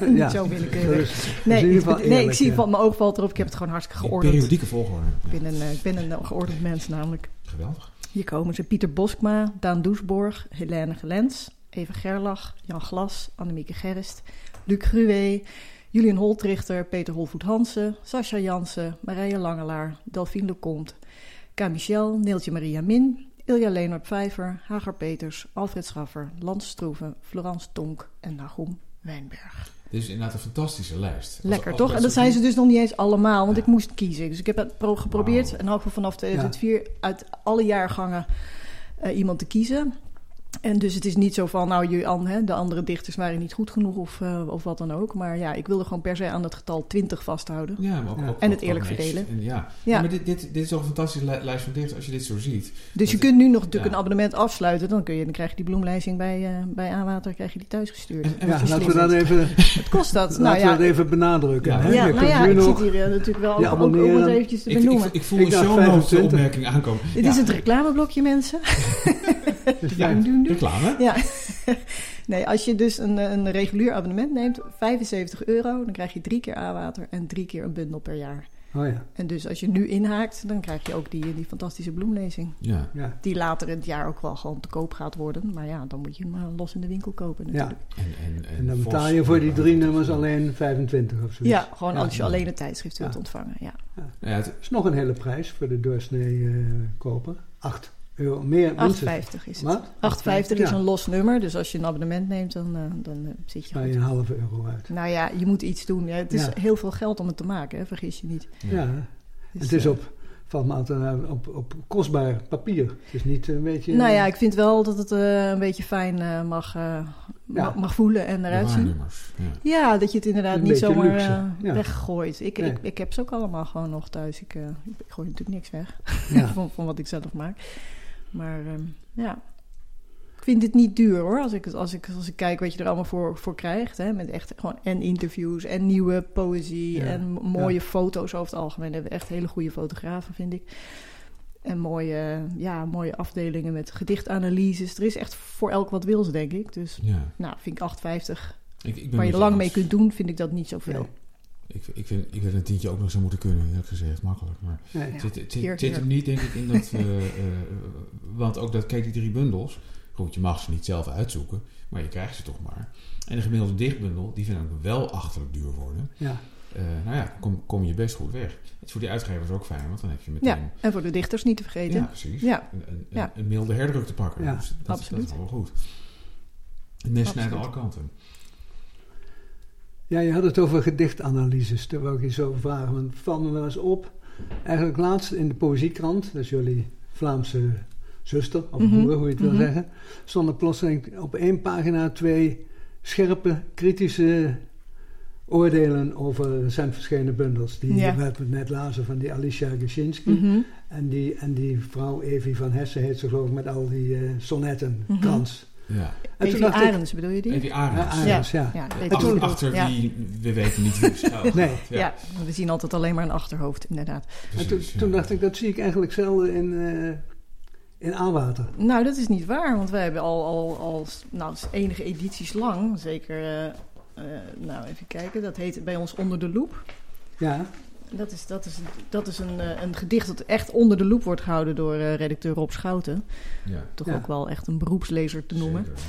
Ja. Niet zo willekeurig. Nee, ik, nee, ik zie van mijn oog valt erop. Ik heb het gewoon hartstikke geordend. periodieke volgorde. Ik ben, een, eh, ik ben een eh, geordend mens namelijk. Geweldig. Hier komen ze Pieter Boskma, Daan Doesborg, Helene Gelens, Eva Gerlach, Jan Glas, Annemieke Gerst, Luc Gruwe, Julian Holtrichter, Peter Holvoet Hansen, Sascha Jansen, Marije Langelaar, Delphine Lecomte, K. Michel, Neeltje Maria Min, Ilja Leonard Vijver, Hagar Peters, Alfred Schaffer, Lans Stroeven, Florence Tonk en Nagum Wijnberg. Dit is inderdaad een fantastische lijst. Lekker als toch? En dat zijn ze dus nog niet eens allemaal, want Ja. ik moest kiezen. Dus ik heb het pro- geprobeerd, in elk geval vanaf 2004, uit alle jaargangen eh, iemand te kiezen. En dus het is niet zo van, nou, je, an- hè, de andere dichters waren niet goed genoeg of, eh, of wat dan ook. Maar ja, ik wilde gewoon per se aan het getal 20 vasthouden. Ja, maar ook, Ja. ook- En het ook- eerlijk verdelen. En ja. Ja. Ja, maar dit, dit, dit is toch een fantastische li- lijst van dichters als je dit zo ziet. Dus je Dat- kunt nu nog natuurlijk ja. een abonnement afsluiten. Dan, kun je, dan krijg je die bloemlijsting bij, eh bij Aanwater krijg je die thuisgestuurd. En- en Ja, laten we dat vindt. even, Wat kost dat? laten nou we ja, dat even benadrukken. Ja. hè? ja, nou ja, ik nog... zit hier eh, natuurlijk wel ook om het eventjes te Ik, ik, benoemen. ik voel Ik een 25. opmerking aankomen. Dit Ja. is het reclameblokje, mensen. Dus Ja, reclame. Ja. nee, als je dus een, een regulier abonnement neemt, 75 euro, dan krijg je drie keer A-water en drie keer een bundel per jaar. Oh ja, En dus als je nu inhaakt, dan krijg je ook die, die fantastische bloemlezing. Ja. ja. Die later in het jaar ook wel gewoon te koop gaat worden. Maar ja, dan moet je hem eh, los in de winkel kopen Ja. natuurlijk. En, en, en, En dan Vos- betaal je voor die drie nummers alleen 25 of zo. Ja, gewoon Ja. als je alleen een tijdschrift wilt Ja. ontvangen. Ja. Ja, het, is nog een hele prijs voor de doorsnee eh, koper. 8 euro meer. minstens. 8,50 is het. Wat? 8,50 is een los nummer. Dus als je een abonnement neemt, dan, eh, dan eh, zit je goed. een halve euro uit. Nou ja, je moet iets doen. Ja, het is Ja. heel veel geld om het te maken, hè, vergis je niet. Ja, Dus, het is eh, op, valt me altijd aan, op, op kostbaar papier. Het is niet een beetje... Nou ja, ik vind wel dat het eh, een beetje fijn eh, mag, eh, mag, mag voelen en eruit zien. Ja. Ja, dat je het inderdaad Een niet zomaar eh, ja. weggooit. Ik, Nee. ik, ik heb ze ook allemaal gewoon nog thuis. Ik, eh, ik gooi natuurlijk niks weg Ja. van, van wat ik zelf maak. Maar ehm, ja, ik vind dit niet duur hoor. Als ik, als ik, als ik kijk wat je er allemaal voor, voor krijgt. Hè, met echt gewoon en interviews en nieuwe poëzie Ja. en mooie foto's over het algemeen. We hebben echt hele goede fotografen, vind ik. En mooie, ja, mooie afdelingen met gedichtanalyses. Er is echt voor elk wat wils, denk ik. Dus Ja. nou, vind ik 8,50. Ik, ik ben Waar je met lang mee kunt doen, vind ik dat niet zoveel. Ik, ik, vind, ik vind een tientje ook nog zo moeten kunnen, heb ik gezegd. Makkelijk. Maar Nee. Ja. het zit, het het hem niet, denk ik, in dat... eh, eh, want ook dat, kijk, die drie bundels... Goed, je mag ze niet zelf uitzoeken, maar je krijgt ze toch maar. En de gemiddelde dichtbundel, die vind ik wel achterlijk duur worden. Ja. Eh, nou ja, kom, kom je best goed weg. Het is voor die uitgevers ook fijn, want dan heb je meteen... Ja, en voor de dichters niet te vergeten. Ja, precies. Ja. Een, een, Ja. een milde herdruk te pakken. Ja, Dus dat, dat absoluut. is wel goed. En mensen Absoluut. alle kanten. Ja, je had het over gedichtanalyses. Daar wou ik je zo vragen. Want het valt me wel eens op. Eigenlijk laatst in de Poëziekrant, dat is jullie Vlaamse zuster, of Mhm, broer, hoe je het wil mhm. zeggen, stonden plotseling op één pagina twee scherpe, kritische oordelen over recent verschenen bundels. Die Ja. we net lazen van die Alicia Geschinsky. Mhm. En, die, en die vrouw Evie van Hessen heet ze geloof ik met al die eh, sonnetten, krans. Ja. En dacht ik- bedoel je die? Evie Arends. Ja, Arends, ja. Achter, achter. Ja. wie, we weten niet wie het schuil Nee. Ja. we zien altijd alleen maar een achterhoofd, inderdaad. En toen, toen dacht ik, dat zie ik eigenlijk zelden in, eh in aanwater. Nou, dat is niet waar, want wij hebben al, al, al nou, enige edities lang, zeker, eh, eh, nou even kijken, dat heet bij ons Onder de Loep. Ja, Dat is, dat is, dat is een, eh, een gedicht dat echt onder de loep wordt gehouden door eh, redacteur Rob Schouten. Ja, Toch Ja. ook wel echt een beroepslezer te noemen. zeker.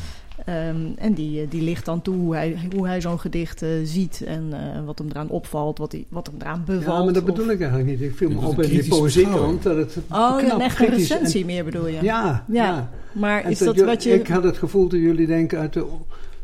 Ehm, en die, eh, die ligt dan toe hoe hij, hoe hij zo'n gedicht eh, ziet en eh, wat hem eraan opvalt, wat, hij, wat hem eraan bevalt. Ja, maar dat of- bedoel ik eigenlijk niet. Ik viel me op in die beschouwing. dat het Oh, knap een echte en- recensie meer bedoel je? Ja, Ja. ja. Maar En is dat dat wat je... Ik had het gevoel dat jullie denken uit de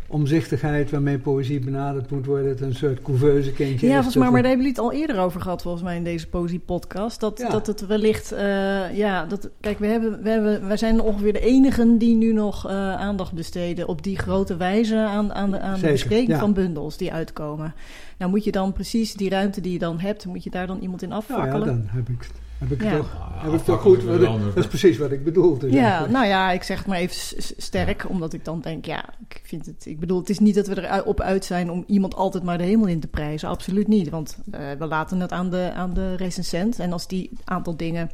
omzichtigheid waarmee poëzie benaderd moet worden, het een soort couveuse kindje Ja, volgens mij, maar het- daar hebben jullie het al eerder over gehad, volgens mij, in deze Poëzie-podcast. Dat, Ja. dat het wellicht, eh, ja, dat, kijk, we hebben, we hebben, wij zijn ongeveer de enigen die nu nog eh, aandacht besteden op die grote wijze aan, aan de, aan de bespreking ja. van bundels die uitkomen. Nou moet je dan precies die ruimte die je dan hebt, moet je daar dan iemand in Nou ja, afvakkelen. dan heb ik, heb ik Ja. toch, Ah, heb ik toch afvakkelen goed. is ik- anders, dat is precies wat ik bedoelde. Ja, eigenlijk. nou ja, ik zeg het maar even sterk, omdat ik dan denk, ja, ik vind het, ik bedoel, het is niet dat we erop uit zijn om iemand altijd maar de hemel in te prijzen, absoluut niet, want eh, we laten het aan de, aan de recensent en als die aantal dingen,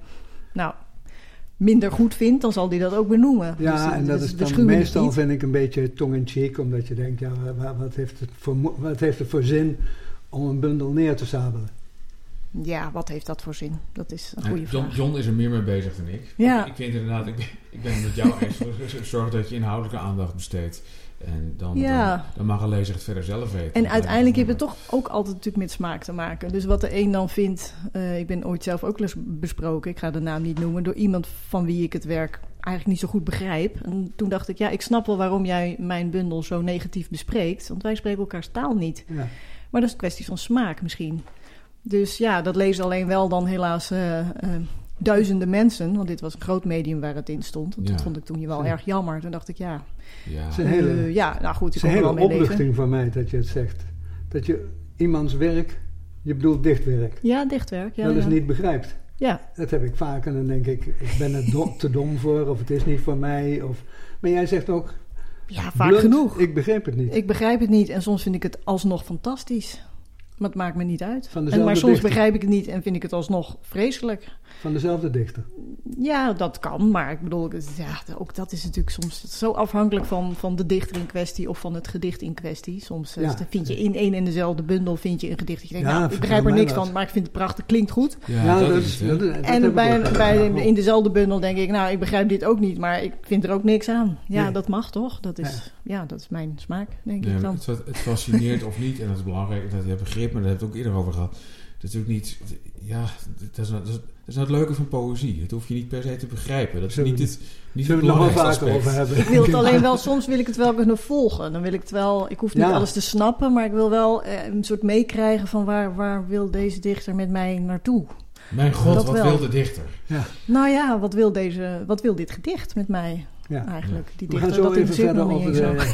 nou, minder goed vindt, dan zal die dat ook benoemen. Ja, Dus, eh, en dat dus is we dan meestal, vind ik, een beetje tong-in-cheek. Omdat je denkt, ja, wa- wa- wat heeft, het voor, wat heeft het voor zin om een bundel neer te sabelen? Ja, wat heeft dat voor zin? Dat is een goede John, vraag. John is er meer mee bezig dan ik. Ja. Ik, vind inderdaad, ik ben, ik ben het met jou eens. Zorg dat je inhoudelijke aandacht besteedt. En dan, Ja. dan, dan mag een lezer het verder zelf weten. En uiteindelijk heeft het toch ook altijd natuurlijk met smaak te maken. Dus wat de een dan vindt, eh, ik ben ooit zelf ook eens besproken, ik ga de naam niet noemen, door iemand van wie ik het werk eigenlijk niet zo goed begrijp. En toen dacht ik, ja, ik snap wel waarom jij mijn bundel zo negatief bespreekt, want wij spreken elkaars taal niet. Ja. Maar dat is een kwestie van smaak misschien. Dus ja, dat lezen alleen wel dan helaas eh, eh, duizenden mensen, want dit was een groot medium waar het in stond. Ja. dat vond ik toen wel Ja. erg jammer. Toen dacht ik, ja, Ja. Het is een hele, eh, ja nou goed, het ik is een hele wel mee leven. opluchting voor mij dat je het zegt. Dat je iemands werk, je bedoelt dichtwerk, Ja, dichtwerk. Ja, wel eens ja. niet begrijpt. ja, Dat heb ik vaak en dan denk ik, ik ben er do- te dom voor of het is niet voor mij. Of, maar jij zegt ook, ja, vaak blunt, genoeg. ik begreep het niet. Ik begrijp het niet en soms vind ik het alsnog fantastisch. Maar het maakt me niet uit. Van En, dezelfde maar soms dichter. begrijp ik het niet en vind ik het alsnog vreselijk. Van dezelfde dichter. Ja, dat kan, maar ik bedoel, ja, ook dat is natuurlijk soms zo afhankelijk van, van de dichter in kwestie of van het gedicht in kwestie. Soms eh, Ja. vind je in één en dezelfde bundel vind je een gedicht dat je denkt, Ja, nou, ik begrijp er niks van, maar ik vind het prachtig, klinkt goed. Ja, dat, is dat- en bij, bij, in dezelfde bundel denk ik, nou, ik begrijp dit ook niet, maar ik vind er ook niks aan. Ja, Nee. dat mag toch? Dat is, ja. dat is mijn smaak, denk ik dan. het, het fascineert of niet, en dat is belangrijk, dat je begrip, maar daar hebben we het ook eerder over gehad. Dat is natuurlijk niet, ja, dat is, nou- dat is, dat is nou het leuke van poëzie. Dat hoef je niet per se te begrijpen. Dat is Zullen niet we- het, niet Zullen het we het nog wel belangrijkste over hebben? Ik wil het alleen wel, soms wil ik het wel kunnen volgen. Dan wil ik het wel, ik hoef niet Ja. alles te snappen, maar ik wil wel eh, een soort meekrijgen van waar, waar wil deze dichter met mij naartoe? Mijn god, Dat wat wel. wil de dichter? Nou ja, wat wil, deze, wat wil dit gedicht met mij Ja. eigenlijk? Die We gaan dichter, zo dat even verder over de.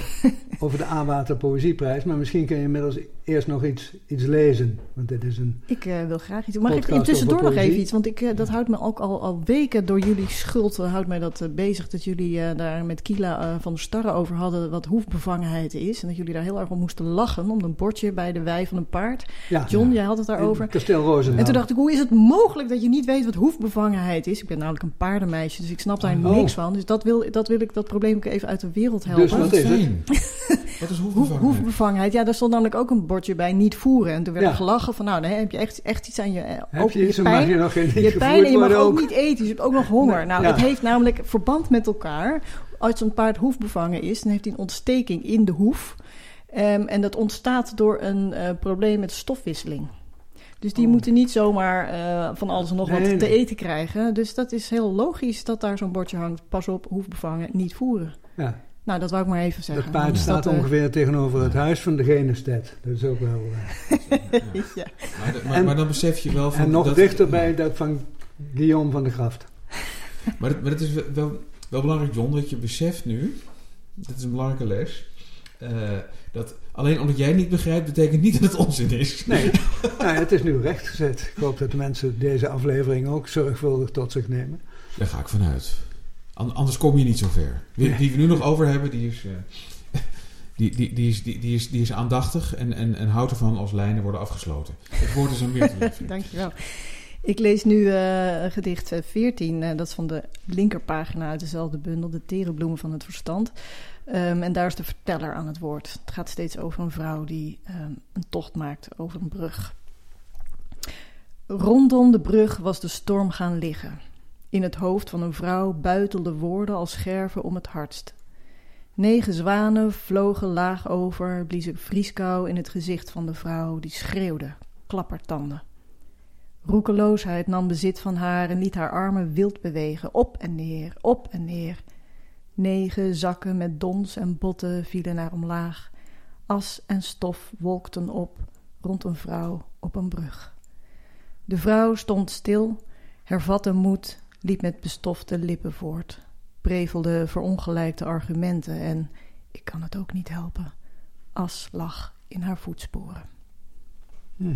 Over de A-Water Poëzieprijs. Maar misschien kun je inmiddels eerst nog iets, iets lezen. Want dit is een... Ik eh, wil graag iets. Mag ik tussendoor over nog even iets? Want ik, eh, dat houdt me ook al, al weken door jullie schuld houdt mij dat eh, bezig. Dat jullie eh, daar met Kila van der Starre over hadden wat hoefbevangenheid is. En dat jullie daar heel erg om moesten lachen om een bordje bij de wei van een paard. Ja, John, Ja. jij had het daarover. in Kasteel. En toen dacht ik, hoe is het mogelijk dat je niet weet wat hoefbevangenheid is? Ik ben namelijk een paardenmeisje, dus ik snap daar Oh. niks van. Dus dat wil, dat wil ik, dat probleem ook even uit de wereld helpen. Dus wat is het? Wat is Hoef, hoefbevangenheid? hoefbevangenheid, ja, daar stond namelijk ook een bordje bij niet voeren. En toen werd Ja. er gelachen van, nou, dan heb je echt, echt iets aan je... eh, Heb ook je iets, mag pijn. je nog geen Je pijn en je mag worden ook niet eten, dus je hebt ook nog honger. Nee, Nou, ja. het heeft namelijk verband met elkaar. Als een paard hoefbevangen is, dan heeft hij een ontsteking in de hoef. Ehm, en dat ontstaat door een eh, probleem met stofwisseling. Dus die Oh. moeten niet zomaar eh, van alles en nog Nee, wat te eten krijgen. Dus dat is heel logisch dat daar zo'n bordje hangt. Pas op, hoefbevangen, niet voeren. Ja, Nou, dat wou ik maar even zeggen. dat paard Anders staat dat, eh, ongeveer tegenover het huis van de Genestet. Dat is ook wel... eh, ja. Maar, maar, En- maar dan besef je wel van... en nog dat- dichterbij dat van Guillaume van de Graft. Maar, het- maar het is wel, wel belangrijk, John, dat je beseft nu... Dat is een belangrijke les. eh, dat alleen omdat jij het niet begrijpt, betekent niet dat het onzin is. Nee, nou, het is nu rechtgezet. Ik hoop dat de mensen deze aflevering ook zorgvuldig tot zich nemen. Daar ga ik vanuit. An- anders kom je niet zo ver. Nee. die we nu nog over hebben, die is, eh, die, die, die is, die, die is, die is aandachtig en, en, en houdt ervan als lijnen worden afgesloten. Het woord is aan te lief. Dankjewel. Ik lees nu eh, gedicht eh, 14, eh, dat is van de linkerpagina uit dezelfde bundel, De Terenbloemen van het Verstand. Ehm, en daar is de verteller aan het woord. Het gaat steeds over een vrouw die ehm, een tocht maakt over een brug. Rondom de brug was de storm gaan liggen. In het hoofd van een vrouw buitelden woorden als scherven om het hardst. Negen zwanen vlogen laag over, bliezen vrieskou in het gezicht van de vrouw, die schreeuwde, klappertanden. Roekeloosheid nam bezit van haar en liet haar armen wild bewegen, op en neer, op en neer. Negen zakken met dons en botten vielen naar omlaag. As en stof wolkten op rond een vrouw op een brug. De vrouw stond stil, hervatte moed, liep met bestofte lippen voort, prevelde verongelijkte argumenten en, ik kan het ook niet helpen, as lag in haar voetsporen. Hm.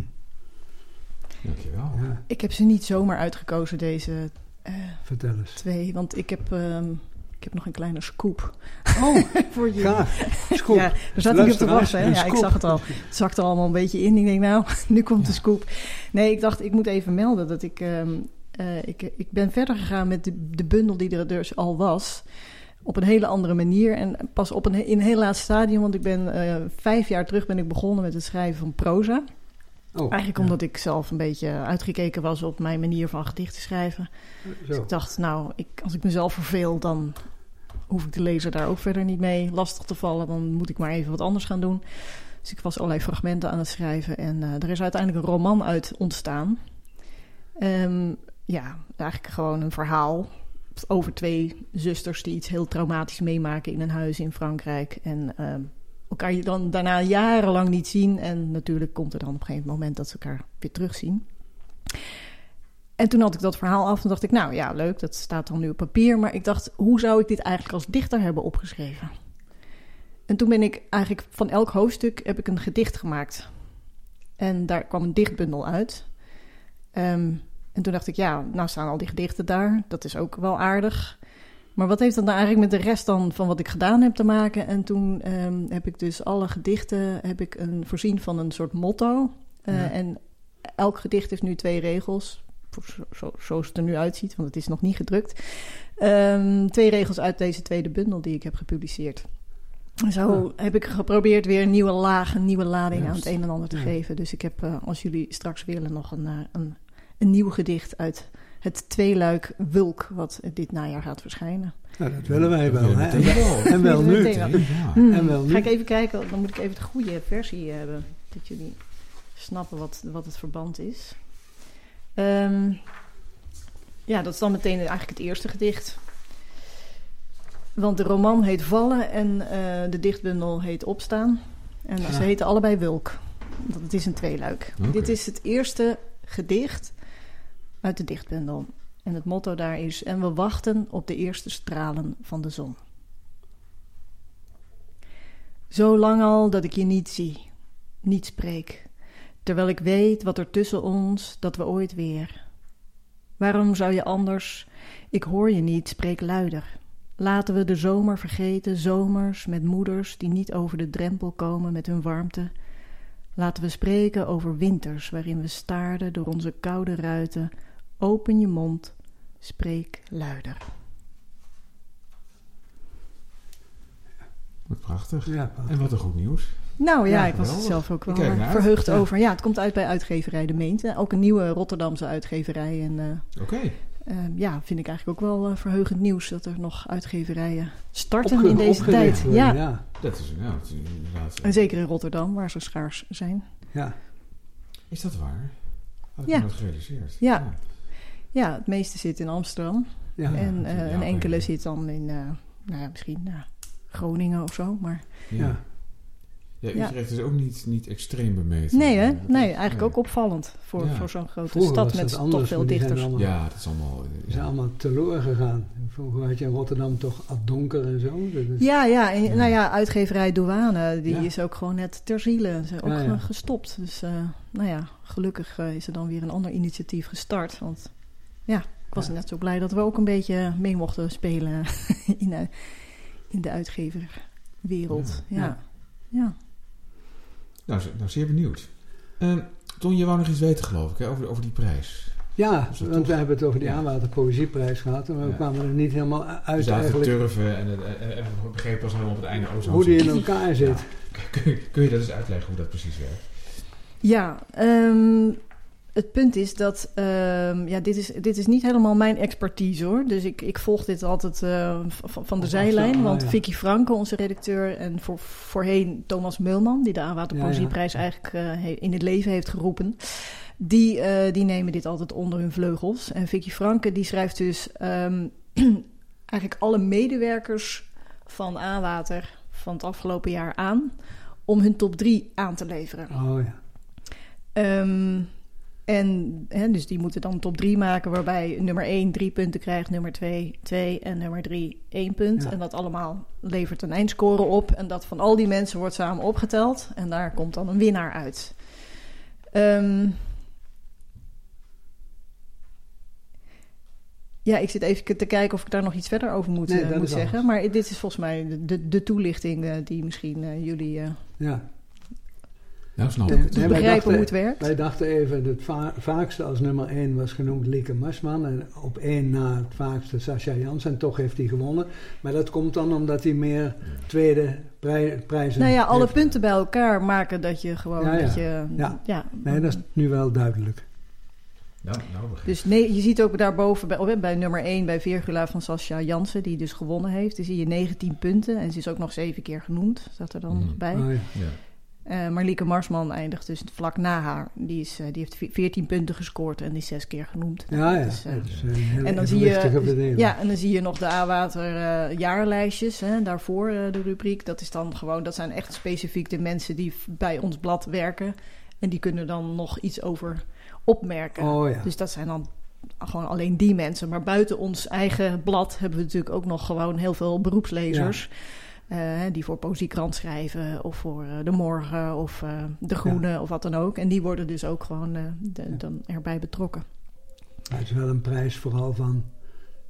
Dankjewel. Ja, Ik heb ze niet zomaar uitgekozen, deze eh, vertel eens. twee, want ik heb, ehm, ik heb nog een kleine scoop Oh, voor jullie. gaaf. Scoop. Ja, daar zat ik op te wachten. Hè? Ja, ik zag het al. Het zakte allemaal een beetje in. Ik denk, nou, nu komt de scoop. Nee, ik dacht, ik moet even melden dat ik... ehm, eh, ik, ik ben verder gegaan met de, de bundel die er dus al was. Op een hele andere manier. En pas op een, in een heel laat stadium. Want ik ben eh, vijf jaar terug ben ik begonnen met het schrijven van proza. Oh, Eigenlijk ja. omdat ik zelf een beetje uitgekeken was op mijn manier van gedichten schrijven. Dus ik dacht, nou, ik, als ik mezelf verveel, dan hoef ik de lezer daar ook verder niet mee lastig te vallen. Dan moet ik maar even wat anders gaan doen. Dus ik was allerlei fragmenten aan het schrijven. En eh, er is uiteindelijk een roman uit ontstaan. Ehm, ja, eigenlijk gewoon een verhaal over twee zusters die iets heel traumatisch meemaken in een huis in Frankrijk. En ehm, elkaar je dan daarna jarenlang niet zien. En natuurlijk komt er dan op een gegeven moment dat ze elkaar weer terugzien. En toen had ik dat verhaal af en dacht ik, nou ja, leuk, dat staat dan nu op papier. Maar ik dacht, hoe zou ik dit eigenlijk als dichter hebben opgeschreven? En toen ben ik eigenlijk van elk hoofdstuk heb ik een gedicht gemaakt. En daar kwam een dichtbundel uit. Ehm, en toen dacht ik, ja, nou staan al die gedichten daar. Dat is ook wel aardig. Maar wat heeft dat nou eigenlijk met de rest dan van wat ik gedaan heb te maken? En toen ehm, heb ik dus alle gedichten heb ik een, voorzien van een soort motto. Eh, Ja. En elk gedicht heeft nu twee regels. Zo, zo, zoals het er nu uitziet, want het is nog niet gedrukt. Ehm, twee regels uit deze tweede bundel die ik heb gepubliceerd. Zo heb ik geprobeerd weer een nieuwe laag, een nieuwe lading aan het een en ander te Ja. geven. Dus ik heb, eh, als jullie straks willen, nog een, eh, een, een nieuw gedicht uit het tweeluik Wulk, wat dit najaar gaat verschijnen. Nou, dat willen wij wel. Ja, Hè? En wel nu. Ja. Hmm, En wel nu. Ga ik even kijken, dan moet ik even de goede versie hebben, dat jullie snappen wat, wat het verband is. Ehm, ja, dat is dan meteen eigenlijk het eerste gedicht. Want de roman heet Vallen en eh, de dichtbundel heet Opstaan. En Ja. ze heten allebei Wulk. Want het is een tweeluik. Dit is het eerste gedicht uit de dichtbundel. En het motto daar is: En we wachten op de eerste stralen van de zon. Zo lang al dat ik je niet zie, niet spreek, terwijl ik weet wat er tussen ons, dat we ooit weer. Waarom zou je anders, ik hoor je niet, spreek luider. Laten we de zomer vergeten, zomers met moeders die niet over de drempel komen met hun warmte. Laten we spreken over winters waarin we staarden door onze koude ruiten. Open je mond, spreek luider. Wat prachtig. Ja. En wat een goed nieuws. Nou ja, Ja, ik was er zelf ook wel eh, verheugd Ja. over. Ja, het komt uit bij uitgeverij De Meent. Ook een nieuwe Rotterdamse uitgeverij. En eh, Oké. eh, ja, vind ik eigenlijk ook wel verheugend nieuws dat er nog uitgeverijen starten Opge- in deze tijd. worden, Ja. ja. Dat is, ja, het is inderdaad... en zeker in Rotterdam, waar ze schaars zijn. Ja. Is dat waar? Had ik Ja. me nooit gerealiseerd. Ja. Ja, het meeste zit in Amsterdam. Ja. en eh, ja, een enkele zit dan in, eh, nou ja, misschien Groningen of zo. Maar Ja. Ja. Ja, Ja. Utrecht is ook niet, niet extreem bemeten. nee, hè? Nee, eigenlijk nee. ook opvallend voor, Ja. voor zo'n grote Vroeger stad met toch veel dichters. allemaal- Ja, dat is allemaal... Ja. zijn allemaal teloor gegaan. Vroeger had je in Rotterdam toch Ad Donker en zo. Ja, ja, en, Ja. nou ja, uitgeverij Douane, die Ja. is ook gewoon net ter ziele. Ze ook Ja, ja. gestopt. Dus eh, nou ja, gelukkig is er dan weer een ander initiatief gestart. Want ja, ik was Ja. net zo blij dat we ook een beetje mee mochten spelen in, de, in de uitgeverwereld. Ja. Ja. Ja. ja. Nou, ze- nou, zeer benieuwd. Ehm Ton, je wou nog iets weten, geloof ik, hè, over, over die prijs. Ja, want toch- we hebben het over die Ja. aanwater poëzieprijs gehad. En we Ja. kwamen er niet helemaal We uit zaten eigenlijk turven en, en, en, begrepen pas helemaal op het einde... Oh, hoe die in het. elkaar zit. Kun, je- kun je dat eens uitleggen hoe dat precies werkt? Ja, ehm, het punt is dat, ehm, ja, dit is, dit is niet helemaal mijn expertise hoor. Dus ik, ik volg dit altijd uh, van, van de zijlijn. Want ja. Vicky Franke, onze redacteur, en voor, voorheen Thomas Meulman, die de Aanwater Ja, ja. Poëzieprijs eigenlijk eh, in het leven heeft geroepen. Die, eh, die nemen dit altijd onder hun vleugels. En Vicky Franke die schrijft dus ehm, eigenlijk alle medewerkers van Aanwater van het afgelopen jaar aan om hun top 3 aan te leveren. Oh ja. Ehm, en hè, dus die moeten dan top 3 maken, waarbij nummer 1 drie punten krijgt, nummer 2 2 en nummer 3 één punt. Ja. En dat allemaal levert een eindscore op. En dat van al die mensen wordt samen opgeteld. En daar komt dan een winnaar uit. Ehm, ja, ik zit even te kijken of ik daar nog iets verder over moet, Nee, eh, moet zeggen. alles. Maar dit is volgens mij de, de, de toelichting eh, die misschien eh, jullie eh, ja. Nou, snap Nee, ik begrijpen hoe het werkt. Wij dachten even, het va- vaakste als nummer 1 was genoemd Lieke Marsman. En op één na het vaakste Sascha Jans. En toch heeft hij gewonnen. Maar dat komt dan omdat hij meer tweede prij- prijzen Nou ja, alle heeft. punten bij elkaar maken dat je gewoon. Ja, ja. Dat je, Ja. ja. Nee, dat is nu wel duidelijk. Nou, nou. Dus nee, je ziet ook daarboven bij, oh, bij nummer 1 bij Virgula van Sascha Jansen, die dus gewonnen heeft. Dan zie je 19 punten en ze is ook nog zeven keer genoemd, staat er dan nog bij. Oh, ja. Eh Marlieke Marsman eindigt dus vlak na haar. Die, is, eh, die heeft ve- 14 punten gescoord en die is zes keer genoemd. Ja, ja. Dus, eh, dat is een hele en dan zie je, ja, en dan zie je nog de A-water jaarlijstjes. Hè, daarvoor de rubriek. Dat is dan gewoon, dat zijn echt specifiek de mensen die bij ons blad werken. En die kunnen dan nog iets over opmerken. Oh ja. Dus dat zijn dan gewoon alleen die mensen. Maar buiten ons eigen blad hebben we natuurlijk ook nog gewoon heel veel beroepslezers. Eh, die voor Poëziekrant schrijven of voor eh, De Morgen of eh, De Groene of wat dan ook. En die worden dus ook gewoon eh, de- dan erbij betrokken. Het is wel een prijs vooral van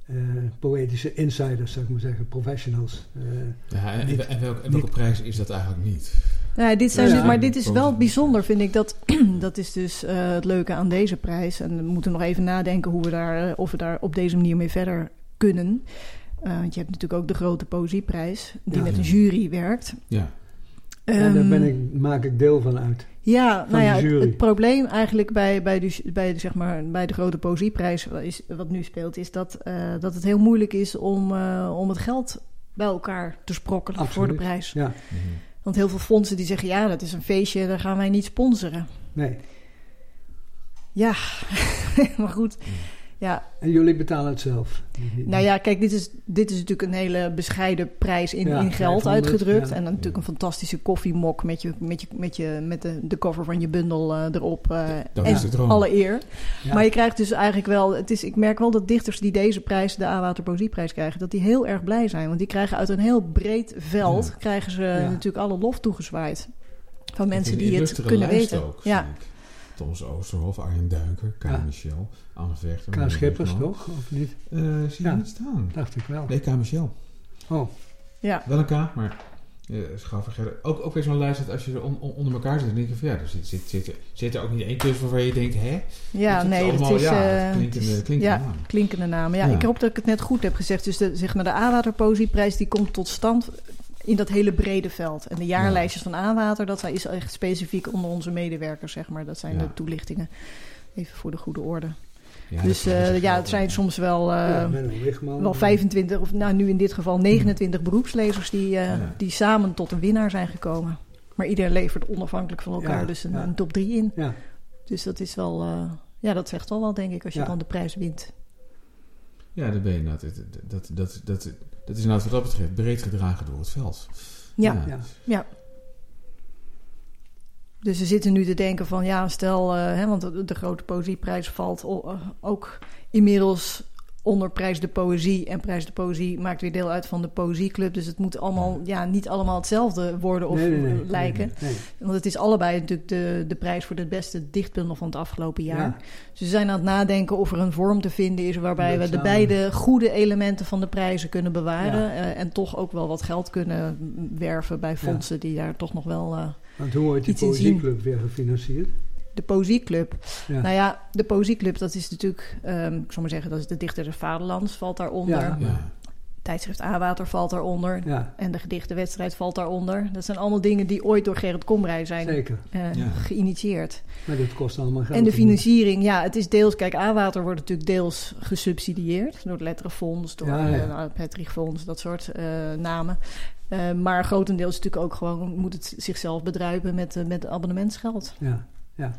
eh, poëtische insiders, zou ik maar zeggen. Professionals. Eh, Ja, en, Niet- en, welke, en welke niet- prijs is dat eigenlijk niet? Nou, dit zijn Ja, dus- maar dit is wel bijzonder, vind ik. Dat, dat is dus eh, het leuke aan deze prijs. En we moeten nog even nadenken hoe we daar, of we daar op deze manier mee verder kunnen. Eh, want je hebt natuurlijk ook de grote poëzieprijs, die Ja. met een jury werkt. Ja. en daar Ehm, ben ik, maak ik deel van uit. Ja, van nou ja, de het, jury. het probleem eigenlijk bij, bij, de, bij, de, zeg maar, bij de grote poëzieprijs, is, wat nu speelt, is dat, eh, dat het heel moeilijk is om, eh, om het geld bij elkaar te sprokkelen voor de prijs. Ja. Want heel veel fondsen die zeggen, ja, dat is een feestje, daar gaan wij niet sponsoren. nee. Ja, maar goed. Ja, En jullie betalen het zelf. nou ja, kijk, dit is, dit is natuurlijk een hele bescheiden prijs in, Ja, in geld 500, uitgedrukt. ja. En dan natuurlijk een fantastische koffiemok met, je, met, je, met, je, met de, de cover van je bundel eh, erop. eh, Dat en is de alle eer. Ja. Maar je krijgt dus eigenlijk wel... Het is, ik merk wel dat dichters die deze prijs, de A-Water Poëzieprijs krijgen... dat die heel erg blij zijn. Want die krijgen uit een heel breed veld... Krijgen ze natuurlijk alle lof toegezwaaid. Van mensen die het kunnen weten. Ook, ja. ik. Thomas Oosterhof, Arjen Duiker, Kai Ja. Michel, Anne Vechter. K. Mark Schippers, toch? Of niet? Eh, zie je Ja. niet staan? Dacht ik wel. Nee, K. Michel. Oh, ja. Wel een K, maar uh. Ook, ook weer zo'n lijst dat als je er on- on- onder elkaar zit, dan denk je van ja, er zit, zit, zit, zit er ook niet één tussen waarvan je denkt, hè? Ja, nee, allemaal, het is... ja, eh, klinkende, het is- klinkende ja, naam. klinkende namen. Ja, Ja. ik hoop dat ik het net goed heb gezegd. Dus de, zeg maar, de A-Water Poëzieprijs die komt tot stand in dat hele brede veld. En de jaarlijstjes van A-Water, dat is echt specifiek onder onze medewerkers, zeg maar. Dat zijn Ja. de toelichtingen. Even voor de goede orde. Ja, dus eh, ja, het zijn soms wel, eh, wel 25, of nou nu in dit geval 29 beroepslezers die, eh, Ja. die samen tot een winnaar zijn gekomen. Maar iedereen levert onafhankelijk van elkaar Ja, dus een, ja. een top 3 in. Ja, Dus dat is wel, eh, ja, dat zegt wel wel, denk ik, als je Ja. dan de prijs wint. Ja, dat ben je. Dat, dat, dat, dat, dat is inderdaad wat dat betreft breed gedragen door het veld. Ja, ja. Ja. Dus we zitten nu te denken van ja, stel, eh, hè, want de, de grote poëzieprijs valt ook inmiddels onder Prijs de Poëzie. En Prijs de Poëzie maakt weer deel uit van de Poëzieclub. Dus het moet allemaal, ja, niet allemaal hetzelfde worden of Nee, nee, nee, eh, lijken. Want het is allebei natuurlijk de, de prijs voor het beste dichtbundel van het afgelopen jaar. Ja. Dus we zijn aan het nadenken of er een vorm te vinden is waarbij we de beide goede elementen van de prijzen kunnen bewaren. eh, en toch ook wel wat geld kunnen werven bij fondsen die daar toch nog wel. eh, Want hoe wordt die poëzieclub weer gefinancierd? De Poëzieclub. Ja. Nou ja, de Poëzieclub, dat is natuurlijk, ehm, ik zal maar zeggen, dat is de Dichter des Vaderlands, valt daaronder. Ja. Ja. tijdschrift A-Water valt daaronder. Ja, En de gedichtenwedstrijd valt daaronder. Dat zijn allemaal dingen die ooit door Gerrit Komrij zijn zeker. eh, Ja. geïnitieerd. Maar dit kost allemaal geld. En de financiering, ja, het is deels... Kijk, A-Water wordt natuurlijk deels gesubsidieerd... door het Letterenfonds, door Ja, ja. eh, het Patrick Fonds, dat soort eh, namen. Eh, maar grotendeels natuurlijk ook gewoon... moet het zichzelf bedruipen met, met abonnementsgeld. Ja, ja.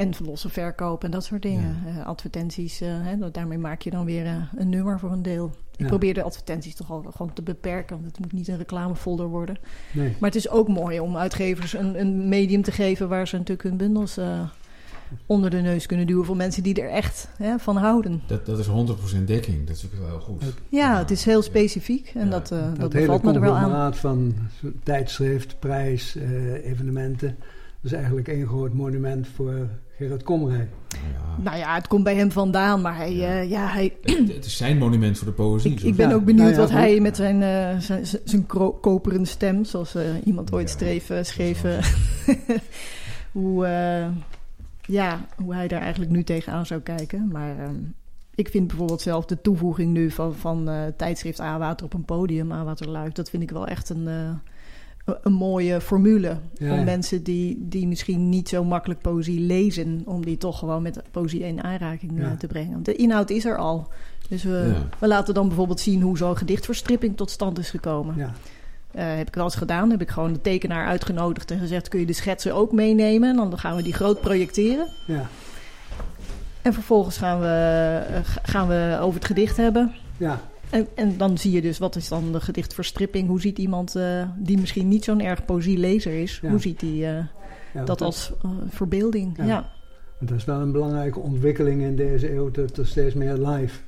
En losse verkoop en dat soort dingen. Eh, advertenties, eh, hè, daarmee maak je dan weer eh, een nummer voor een deel. Ik Ja. probeer de advertenties toch al gewoon te beperken... want het moet niet een reclamefolder worden. Nee. Maar het is ook mooi om uitgevers een, een medium te geven waar ze natuurlijk hun bundels eh, onder de neus kunnen duwen voor mensen die er echt hè, van houden. Dat, dat is 100% dekking. Dat is ook wel heel goed. Ja, het is heel specifiek en Ja, dat, eh, dat, Dat, bevalt me er wel aan. van tijdschrift, prijs, eh, evenementen. Dat is eigenlijk één groot monument voor Gerard Komrij. Ja. Nou ja, het komt bij hem vandaan, maar hij, Ja. eh, ja, hij, Het, het is zijn monument voor de poëzie. ik, zo. ik ben Ja, ook benieuwd nou ja, wat hij met zijn, eh, zijn, zijn, koperen stem, zoals eh, iemand ooit streef, eh, schreef, hoe, eh, ja, hoe hij daar eigenlijk nu tegenaan zou kijken. Maar ehm, ik vind bijvoorbeeld zelf de toevoeging nu van, van eh, tijdschrift A-Water op een podium, A-Water dat vind ik wel echt een, eh, een- mooie formule. Ja, om ja. mensen die, die misschien niet zo makkelijk poëzie lezen, om die toch gewoon met poëzie in aanraking eh, Ja. te brengen. Want de inhoud is er al. Dus we, Ja. we laten dan bijvoorbeeld zien hoe zo'n gedichtverstripping tot stand is gekomen. Ja, Eh, heb ik wel eens gedaan. Heb ik gewoon de tekenaar uitgenodigd en gezegd: kun je de schetsen ook meenemen? En dan gaan we die groot projecteren. ja, En vervolgens gaan we, eh, ga- gaan we over het gedicht hebben. ja. En, en dan zie je dus wat is dan de gedichtverstripping. Hoe ziet iemand eh, die misschien niet zo'n erg poëzielezer is, Ja. hoe ziet die eh, ja dat als eh, verbeelding? Ja. Ja. Dat is wel een belangrijke ontwikkeling in deze eeuw, dat er steeds meer live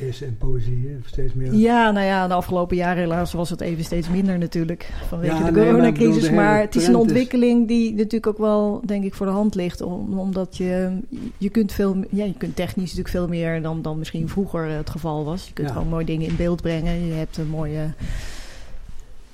is in poëzie. Steeds meer. Ja, nou ja, de afgelopen jaren helaas was het even steeds minder natuurlijk. Vanwege Ja, de nee, maar coronacrisis. de maar het is een ontwikkeling die natuurlijk ook wel, denk ik, voor de hand ligt. Om, omdat je, je kunt veel, ja, je kunt technisch natuurlijk veel meer dan, dan misschien vroeger het geval was. Je kunt Ja. gewoon mooie dingen in beeld brengen. Je hebt een mooie,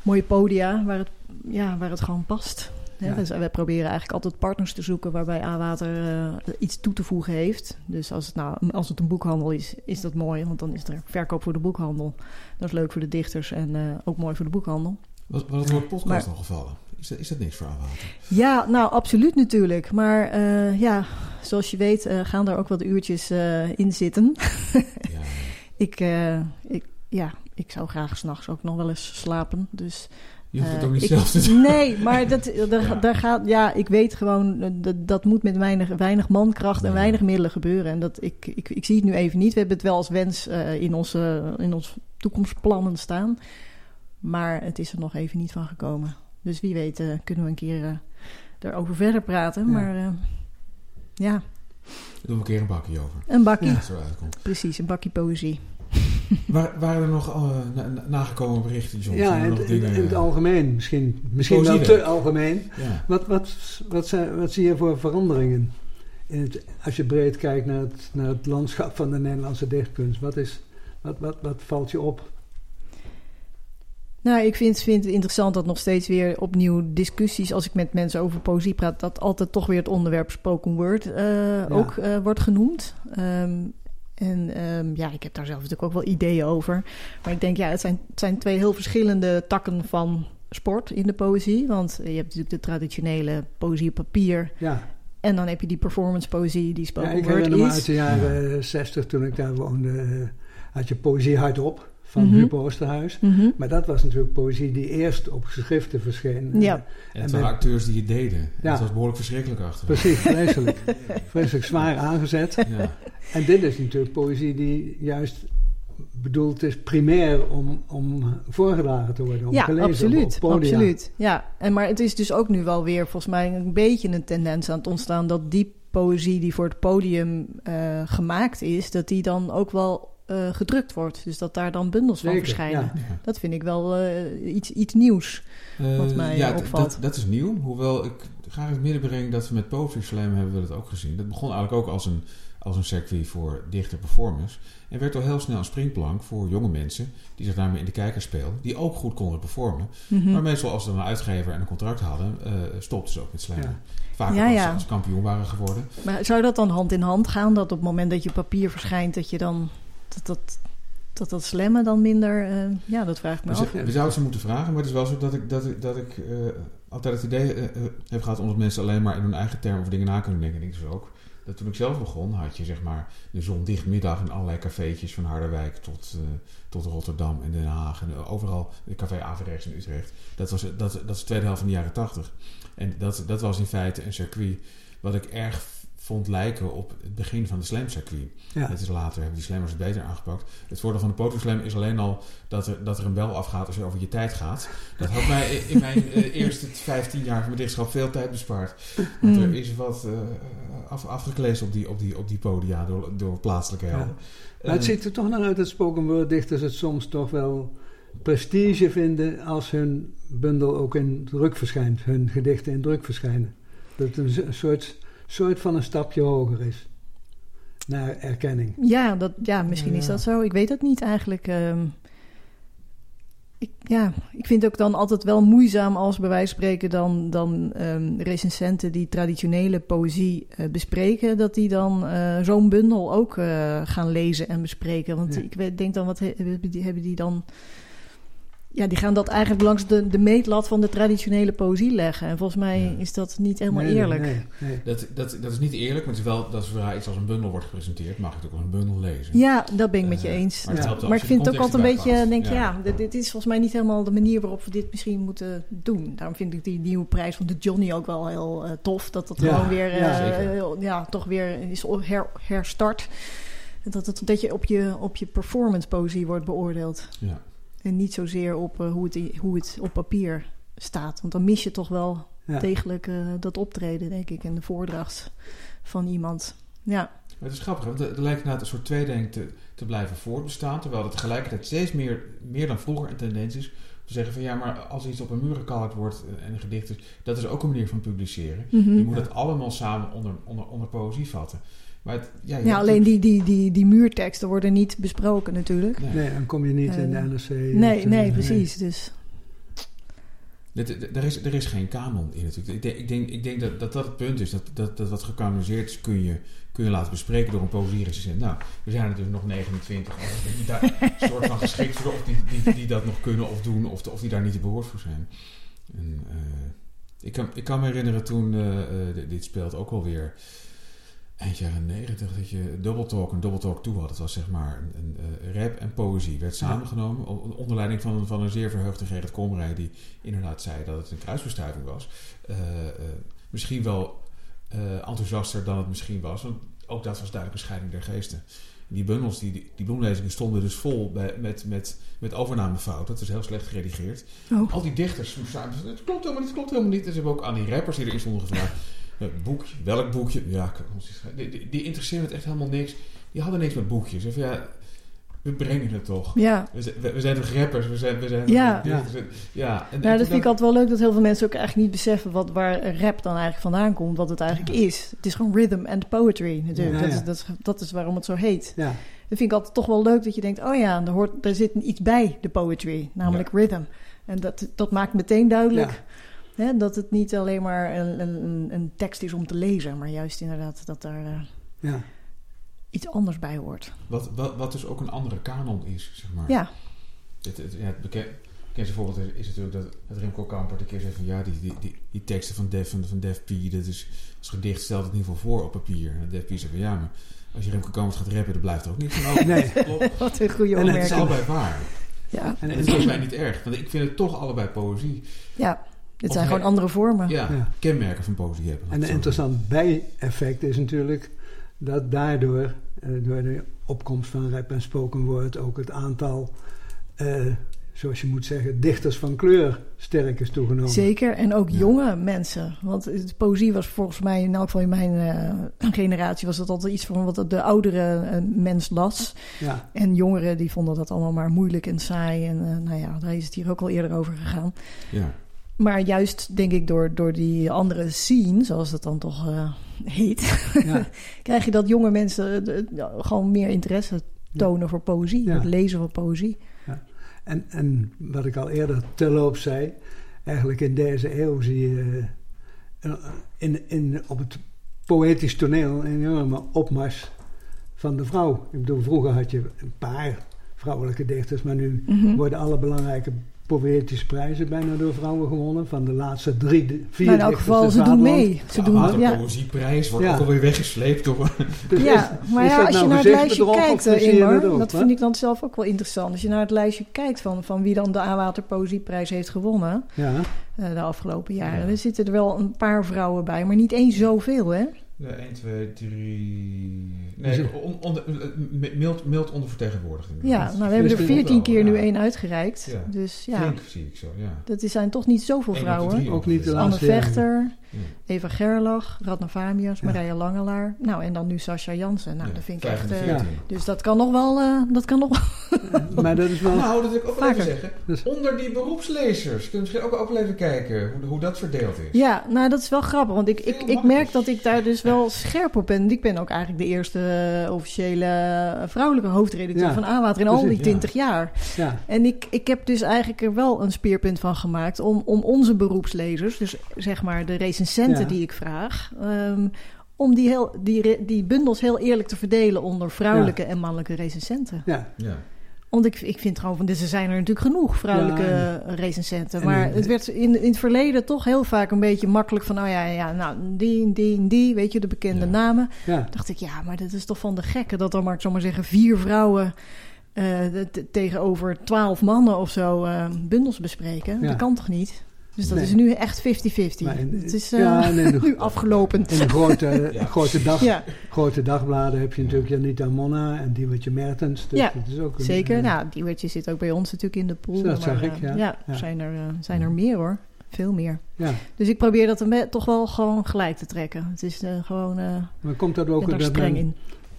mooie podia waar het, ja, waar het gewoon past. Hè, Ja. Dus wij proberen eigenlijk altijd partners te zoeken waarbij A-Water eh, iets toe te voegen heeft. Dus als het, nou, als het een boekhandel is, is dat mooi, want dan is er verkoop voor de boekhandel. Dat is leuk voor de dichters en eh, ook mooi voor de boekhandel. Wat, wat het woord podcast al gevallen? Is dat, is dat niks voor aanwater? Ja, nou absoluut natuurlijk. Maar eh, ja, zoals je weet gaan er ook wat uurtjes in zitten. Ja. ik, ik, ja, ik zou graag s'nachts ook nog wel eens slapen. Dus Je hoeft het Eh, ook niet ik- zelf te doen. Nee, maar dat, daar, Ja. daar gaat, ja, ik weet gewoon, eh, dat, dat moet met weinig, weinig mankracht en Ja. weinig middelen gebeuren. En dat, ik, ik, ik zie het nu even niet. We hebben het wel als wens eh, in, onze, in ons toekomstplannen staan. Maar het is er nog even niet van gekomen. Dus wie weet kunnen we een keer eh erover verder praten. Ja. Maar ja, doen we een keer een bakje over. een. Ja. Zo uitkomt. Precies, een bakkie poëzie. Waar, waren er nog eh, na- na- nagekomen berichten, John? Ja, in, nog in- dingen- in het algemeen. Misschien, misschien wel Poëzie te algemeen. Ja. Wat, wat, wat, zijn, wat zie je voor veranderingen? In het, als je breed kijkt naar het, naar het landschap van de Nederlandse dichtkunst. Wat, is, wat, wat, wat valt je op? Nou, ik vind, vind het interessant dat nog steeds weer opnieuw discussies, als ik met mensen over poëzie praat, dat altijd toch weer het onderwerp spoken word eh, ook eh, wordt genoemd. Ehm, en ehm, ja, ik heb daar zelf natuurlijk ook wel ideeën over. Maar ik denk, ja, het zijn, het zijn twee heel verschillende takken van sport in de poëzie. Want je hebt natuurlijk de traditionele poëzie op papier. Ja, En dan heb je die performance poëzie die ja spoken ik word herinner me uit is. de jaren 60 toen ik daar woonde. eh, had je poëzie hardop van Oosterhuis. Mhm. Maar dat was natuurlijk poëzie die eerst op geschriften verscheen. Ja. En En het bij- waren acteurs die het deden. En Ja. Dat was behoorlijk verschrikkelijk achter. Precies, vreselijk. vreselijk zwaar aangezet. Ja. En dit is natuurlijk poëzie die juist bedoeld is primair om, om voorgedragen te worden, om ja, gelezen absoluut, op absoluut. Ja, en maar het is dus ook nu wel weer volgens mij een beetje een tendens aan het ontstaan dat die poëzie die voor het podium eh, gemaakt is, dat die dan ook wel eh, gedrukt wordt. Dus dat daar dan bundels van verschijnen. ja. Ja. Dat vind ik wel eh, iets, iets nieuws. Wat Eh, mij ja, opvalt. Dat, dat is nieuw. Hoewel ik graag in het midden breng dat we met Poetry Slam hebben we dat ook gezien. Dat begon eigenlijk ook als een, als een circuit voor dichter performers. En werd al heel snel een springplank voor jonge mensen die zich daarmee in de kijker speelden. Die ook goed konden performen. Mhm. Maar meestal als ze dan een uitgever en een contract hadden, stopten ze ook met. Ja. Vaak Ja, ook als, ja. ze als kampioen waren geworden. Maar zou dat dan hand in hand gaan? Dat op het moment dat je papier verschijnt, dat je dan dat, dat dat dat slammen dan minder... eh, ja, dat vraag ik me We, af. we zouden ze moeten vragen, maar het is wel zo dat ik, dat ik, dat ik eh, altijd het idee eh, heb gehad... omdat mensen alleen maar in hun eigen termen over dingen na kunnen denken. En ik dus ook. Dat toen ik zelf begon, had je zeg maar de zondichtmiddag in allerlei cafeetjes... van Harderwijk tot, tot Rotterdam en Den Haag. En overal, de café Averechts in Utrecht. Dat, was, dat, dat is de tweede helft van de jaren tachtig. En dat, dat was in feite een circuit wat ik erg vond lijken op het begin van de slamcircuit. Ja. Het is later, hebben die slammers het beter aangepakt. Het voordeel van de poterslam is alleen al dat er, dat er een bel afgaat als je over je tijd gaat. Dat had mij in mijn eh, eerste 15 jaar van mijn dichtschap veel tijd bespaard. Want er Mm. is wat eh, af, afgekleesd op die, op, die, op die podia door, door plaatselijke helden. Maar het Eh, ziet er toch naar uit dat spoken word dichters het soms toch wel prestige vinden als hun bundel ook in druk verschijnt, hun gedichten in druk verschijnen. Dat het een soort, soort van een stapje hoger is naar erkenning. Ja, dat, ja misschien Ja. is dat zo. Ik weet het niet eigenlijk. Ehm, ik, ja, ik vind het ook dan altijd wel moeizaam als bij wijze van spreken dan, dan ehm, recensenten die traditionele poëzie eh, bespreken, dat die dan eh, zo'n bundel ook eh, gaan lezen en bespreken. Want Ja. ik denk dan, wat he- hebben die dan... Ja, die gaan dat eigenlijk langs de, de meetlat van de traditionele poëzie leggen. En volgens mij Ja. is dat niet helemaal Nee, eerlijk. Nee, nee. Dat, dat, dat is niet eerlijk, maar het is wel dat zodra iets als een bundel wordt gepresenteerd, mag je het ook als een bundel lezen. Ja, dat ben ik met je Eh, eens. maar Ja. ik vind het ook altijd een beetje, denk pakt. ja, dit, dit is volgens mij niet helemaal de manier waarop we dit misschien moeten doen. Daarom vind ik die nieuwe prijs van de Johnny ook wel heel eh, tof. Dat dat Ja, gewoon weer, eh, ja, ja, toch weer is her, herstart. Dat, het, dat je op je, op je performance poëzie wordt beoordeeld. Ja. En niet zozeer op eh, hoe, het, hoe het op papier staat. Want dan mis je toch wel Ja. degelijk eh, dat optreden, denk ik, en de voordracht van iemand. Ja, Maar het is grappig, want er, lijkt inderdaad een soort tweedenk te, te blijven voortbestaan. Terwijl het tegelijkertijd steeds meer, meer dan vroeger een tendens is. Te zeggen van ja, maar als iets op een muur gekalkt wordt en een gedicht is, dat is ook een manier van publiceren. Mhm. Je moet het allemaal samen onder, onder, onder poëzie vatten. Maar het, ja, alleen natuurlijk- die, die, die, die muurteksten worden niet besproken natuurlijk. Nee. Nee, dan kom je niet in de Eh, NRC. Nee, of, nee, eh, precies. Dus Er is, er is geen kanon in natuurlijk. Ik denk, ik denk, ik denk dat, dat dat het punt is. Dat, dat, dat wat gekanoniseerd is kun je, kun je laten bespreken door een poëzierecensent. Nou, er zijn er dus nog 29 die daar soort van geschikt voor of die, die, die dat nog kunnen of doen of, of die daar niet te behoord voor zijn. En, eh, ik, kan, ik kan me herinneren toen eh, eh, dit- dit speelt ook alweer eind jaren 90 dat je Double Talk en Double Talk 2 had. Het was zeg maar een, een, eh, rap en poëzie werd samengenomen onder leiding van, een- van een zeer verheugde Gerrit Komrij die inderdaad zei dat het een kruisbestuiving was. Eh, eh, misschien wel enthousiaster dan het misschien was, want ook dat was duidelijk een scheiding der geesten. Die bundels, die, die, bloemlezingen stonden dus vol bij, met, met, met overnamefouten. Dat is heel slecht geredigeerd. oh. Al die dichters moesten aan- het klopt helemaal niet, het klopt helemaal niet. En ze hebben ook aan die rappers die erin stonden gevraagd. Eh, boekje, welk boekje? Ja, die, die, die interesseerden het echt helemaal niks. Die hadden niks met boekjes. Of ja, we brengen het toch. ja. We zijn, we, we zijn toch rappers? We zijn, we zijn Ja. Ja, en, Ja, en dat vind ik altijd wel leuk dat heel veel mensen ook eigenlijk niet beseffen wat, waar rap dan eigenlijk vandaan komt, wat het eigenlijk is. Het is gewoon rhythm and poetry natuurlijk. Ja, dat, ja. Is, dat, is, dat is waarom het zo heet. Ja, Dat vind ik altijd toch wel leuk dat je denkt, oh ja, er, hoort, er zit iets bij de poetry, namelijk rhythm. En dat, dat maakt meteen duidelijk hè, dat het niet alleen maar een, een, een tekst is om te lezen, maar juist inderdaad dat daar eh, ja. iets anders bij hoort. Wat, wat, wat dus ook een andere kanon is, zeg maar. Ja, Het, het, ja, het beken- bekendste voorbeeld is, is natuurlijk dat, dat Remco Kampert een keer zei van ja, die, die, die, die teksten van Def, van, van Def P, dat is als gedicht stelt het in ieder geval voor op papier. En Def P zei van ja, maar als je Remco Kampert gaat rappen, dan blijft er ook niks van over. Nee. Wat een goede En het Het is opmerking. allebei waar. Ja, En, het is mij niet erg, want ik vind het toch allebei poëzie. ja, dit zijn gewoon andere vormen. Ja, Ja. kenmerken van poëzie hebben. en een interessant bijeffect is natuurlijk dat daardoor, eh, door de opkomst van rap en spoken word, ook het aantal, eh, zoals je moet zeggen, dichters van kleur sterk is toegenomen. Zeker, en ook Ja. jonge mensen. Want poëzie was volgens mij, in elk geval in mijn eh, generatie, was dat altijd iets van wat de oudere eh, mens las. Ja, En jongeren die vonden dat allemaal maar moeilijk en saai. En eh, nou ja, daar is het hier ook al eerder over gegaan. Ja. Maar juist, denk ik, door, door die andere scene, zoals dat dan toch eh, heet, ja, krijg je dat jonge mensen eh, eh, gewoon meer interesse tonen voor poëzie. Ja. Het lezen van poëzie. En, en wat ik al eerder terloops zei, eigenlijk in deze eeuw zie je in, in, op het poëtisch toneel een enorme opmars van de vrouw. Ik bedoel, vroeger had je een paar vrouwelijke dichters. Maar nu Mhm. worden alle belangrijke poëtische prijzen bijna door vrouwen gewonnen. Van de laatste drie, de- vier Maar in elk geval, ze doen mee. Ze de doen, ja, Amateurpoëzieprijs wordt Ja. ook alweer weggesleept door... Dus ja, is- maar is ja, als je nou naar het lijstje kijkt, eh, Ingmar, dat hè? vind ik dan zelf ook wel interessant. Als je naar het lijstje kijkt van, van wie dan de Aanwaterpoëzieprijs heeft gewonnen Ja, eh, de afgelopen jaren, Ja. er zitten er wel een paar vrouwen bij, maar niet eens zoveel, hè? Nee, 1, 2, 3... Dus- Nee, on, onder, eh, mild, mild ondervertegenwoordigd. Ja, inderdaad. nou, we hebben er Dus dit veertien wel, keer nu ja. één uitgereikt. Ja. Dus ja, Flink zie ik zo, ja. dat is- zijn toch niet zoveel de vrouwen. Ook niet de. Anne laatste jaren. Vechter, Ja. Eva Gerlach, Radna Famias, Ja. Marija Langelaar. Nou, en dan nu Sascha Jansen. Nou, Ja, dat vind ik echt... eh, dus dat kan nog wel... eh, dat kan nog wel... maar dat is wel... Nou, dat wil ik ook wel even zeggen. Dus- Onder die beroepslezers. Kun je misschien ook, ook wel even kijken hoe, hoe dat verdeeld is. Ja, nou dat is wel grappig, want ik, ik, ik merk dat ik daar dus wel scherp op ben. Ik ben ook eigenlijk de eerste eh, officiële vrouwelijke hoofdredacteur Ja, van Aanwater in al die precies, ja. 20 jaar. ja, En ik, ik heb dus eigenlijk er wel een speerpunt van gemaakt om, om onze beroepslezers, dus zeg maar de recensenten Ja. die ik vraag, ehm, om die, heel, die, die bundels heel eerlijk te verdelen onder vrouwelijke en mannelijke recensenten. ja. Ja. Want ik, ik vind gewoon van, dus er zijn er natuurlijk genoeg vrouwelijke Ja, recensenten. En Maar het werd in, in het verleden toch heel vaak een beetje makkelijk van, oh ja, ja, nou, die, die, die, weet je, de bekende Ja. namen. ja. dacht ik, ja, maar dit is toch van de gekken dat er maar, ik zal maar zeggen, vier vrouwen eh, tegenover twaalf mannen of zo eh, bundels bespreken. Ja. Dat kan toch niet? Dus dat Nee. is nu echt 50-50. Maar in- Het is eh, ja, nee, de- nu afgelopen. In de grote, Ja. grote, dag, Ja, grote dagbladen heb je natuurlijk Janita Monna en Diewertje Mertens. Dus Ja, dat is ook een- zeker. een- Nou, die wordje zit ook bij ons natuurlijk in de pool. Dat maar, zag ik, eh, ja. Ja, Ja. Zijn, er, eh, zijn er meer hoor. Veel meer. ja. Dus ik probeer dat een be- toch wel gewoon gelijk te trekken. Het is eh, gewoon eh Maar komt dat ook daar dat men- in.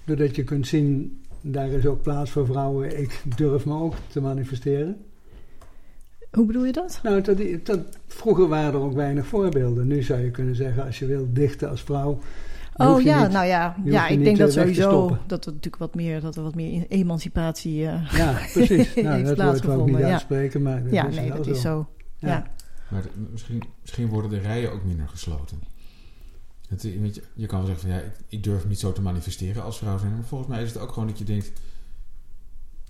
doordat je kunt zien, daar is ook plaats voor vrouwen. Ik durf me ook te manifesteren. Hoe bedoel je dat? Nou, dat, dat, vroeger waren er ook weinig voorbeelden. Nu zou je kunnen zeggen, als je wil dichten als vrouw. Oh hoef je ja, niet- nou ja, ja ik denk dat eh, te sowieso dat er natuurlijk wat meer, dat er wat meer emancipatie. eh, Ja, precies. Nou, Heeft dat wou ik niet plaatsgevonden, ja. uitspreken, maar dat ja, is nee, dat is zo. Ja. Ja. Maar de- misschien, misschien worden de rijen ook minder gesloten. Het, weet je, je kan wel zeggen van ja, ik, ik durf niet zo te manifesteren als vrouw zijn. Maar volgens mij is het ook gewoon dat je denkt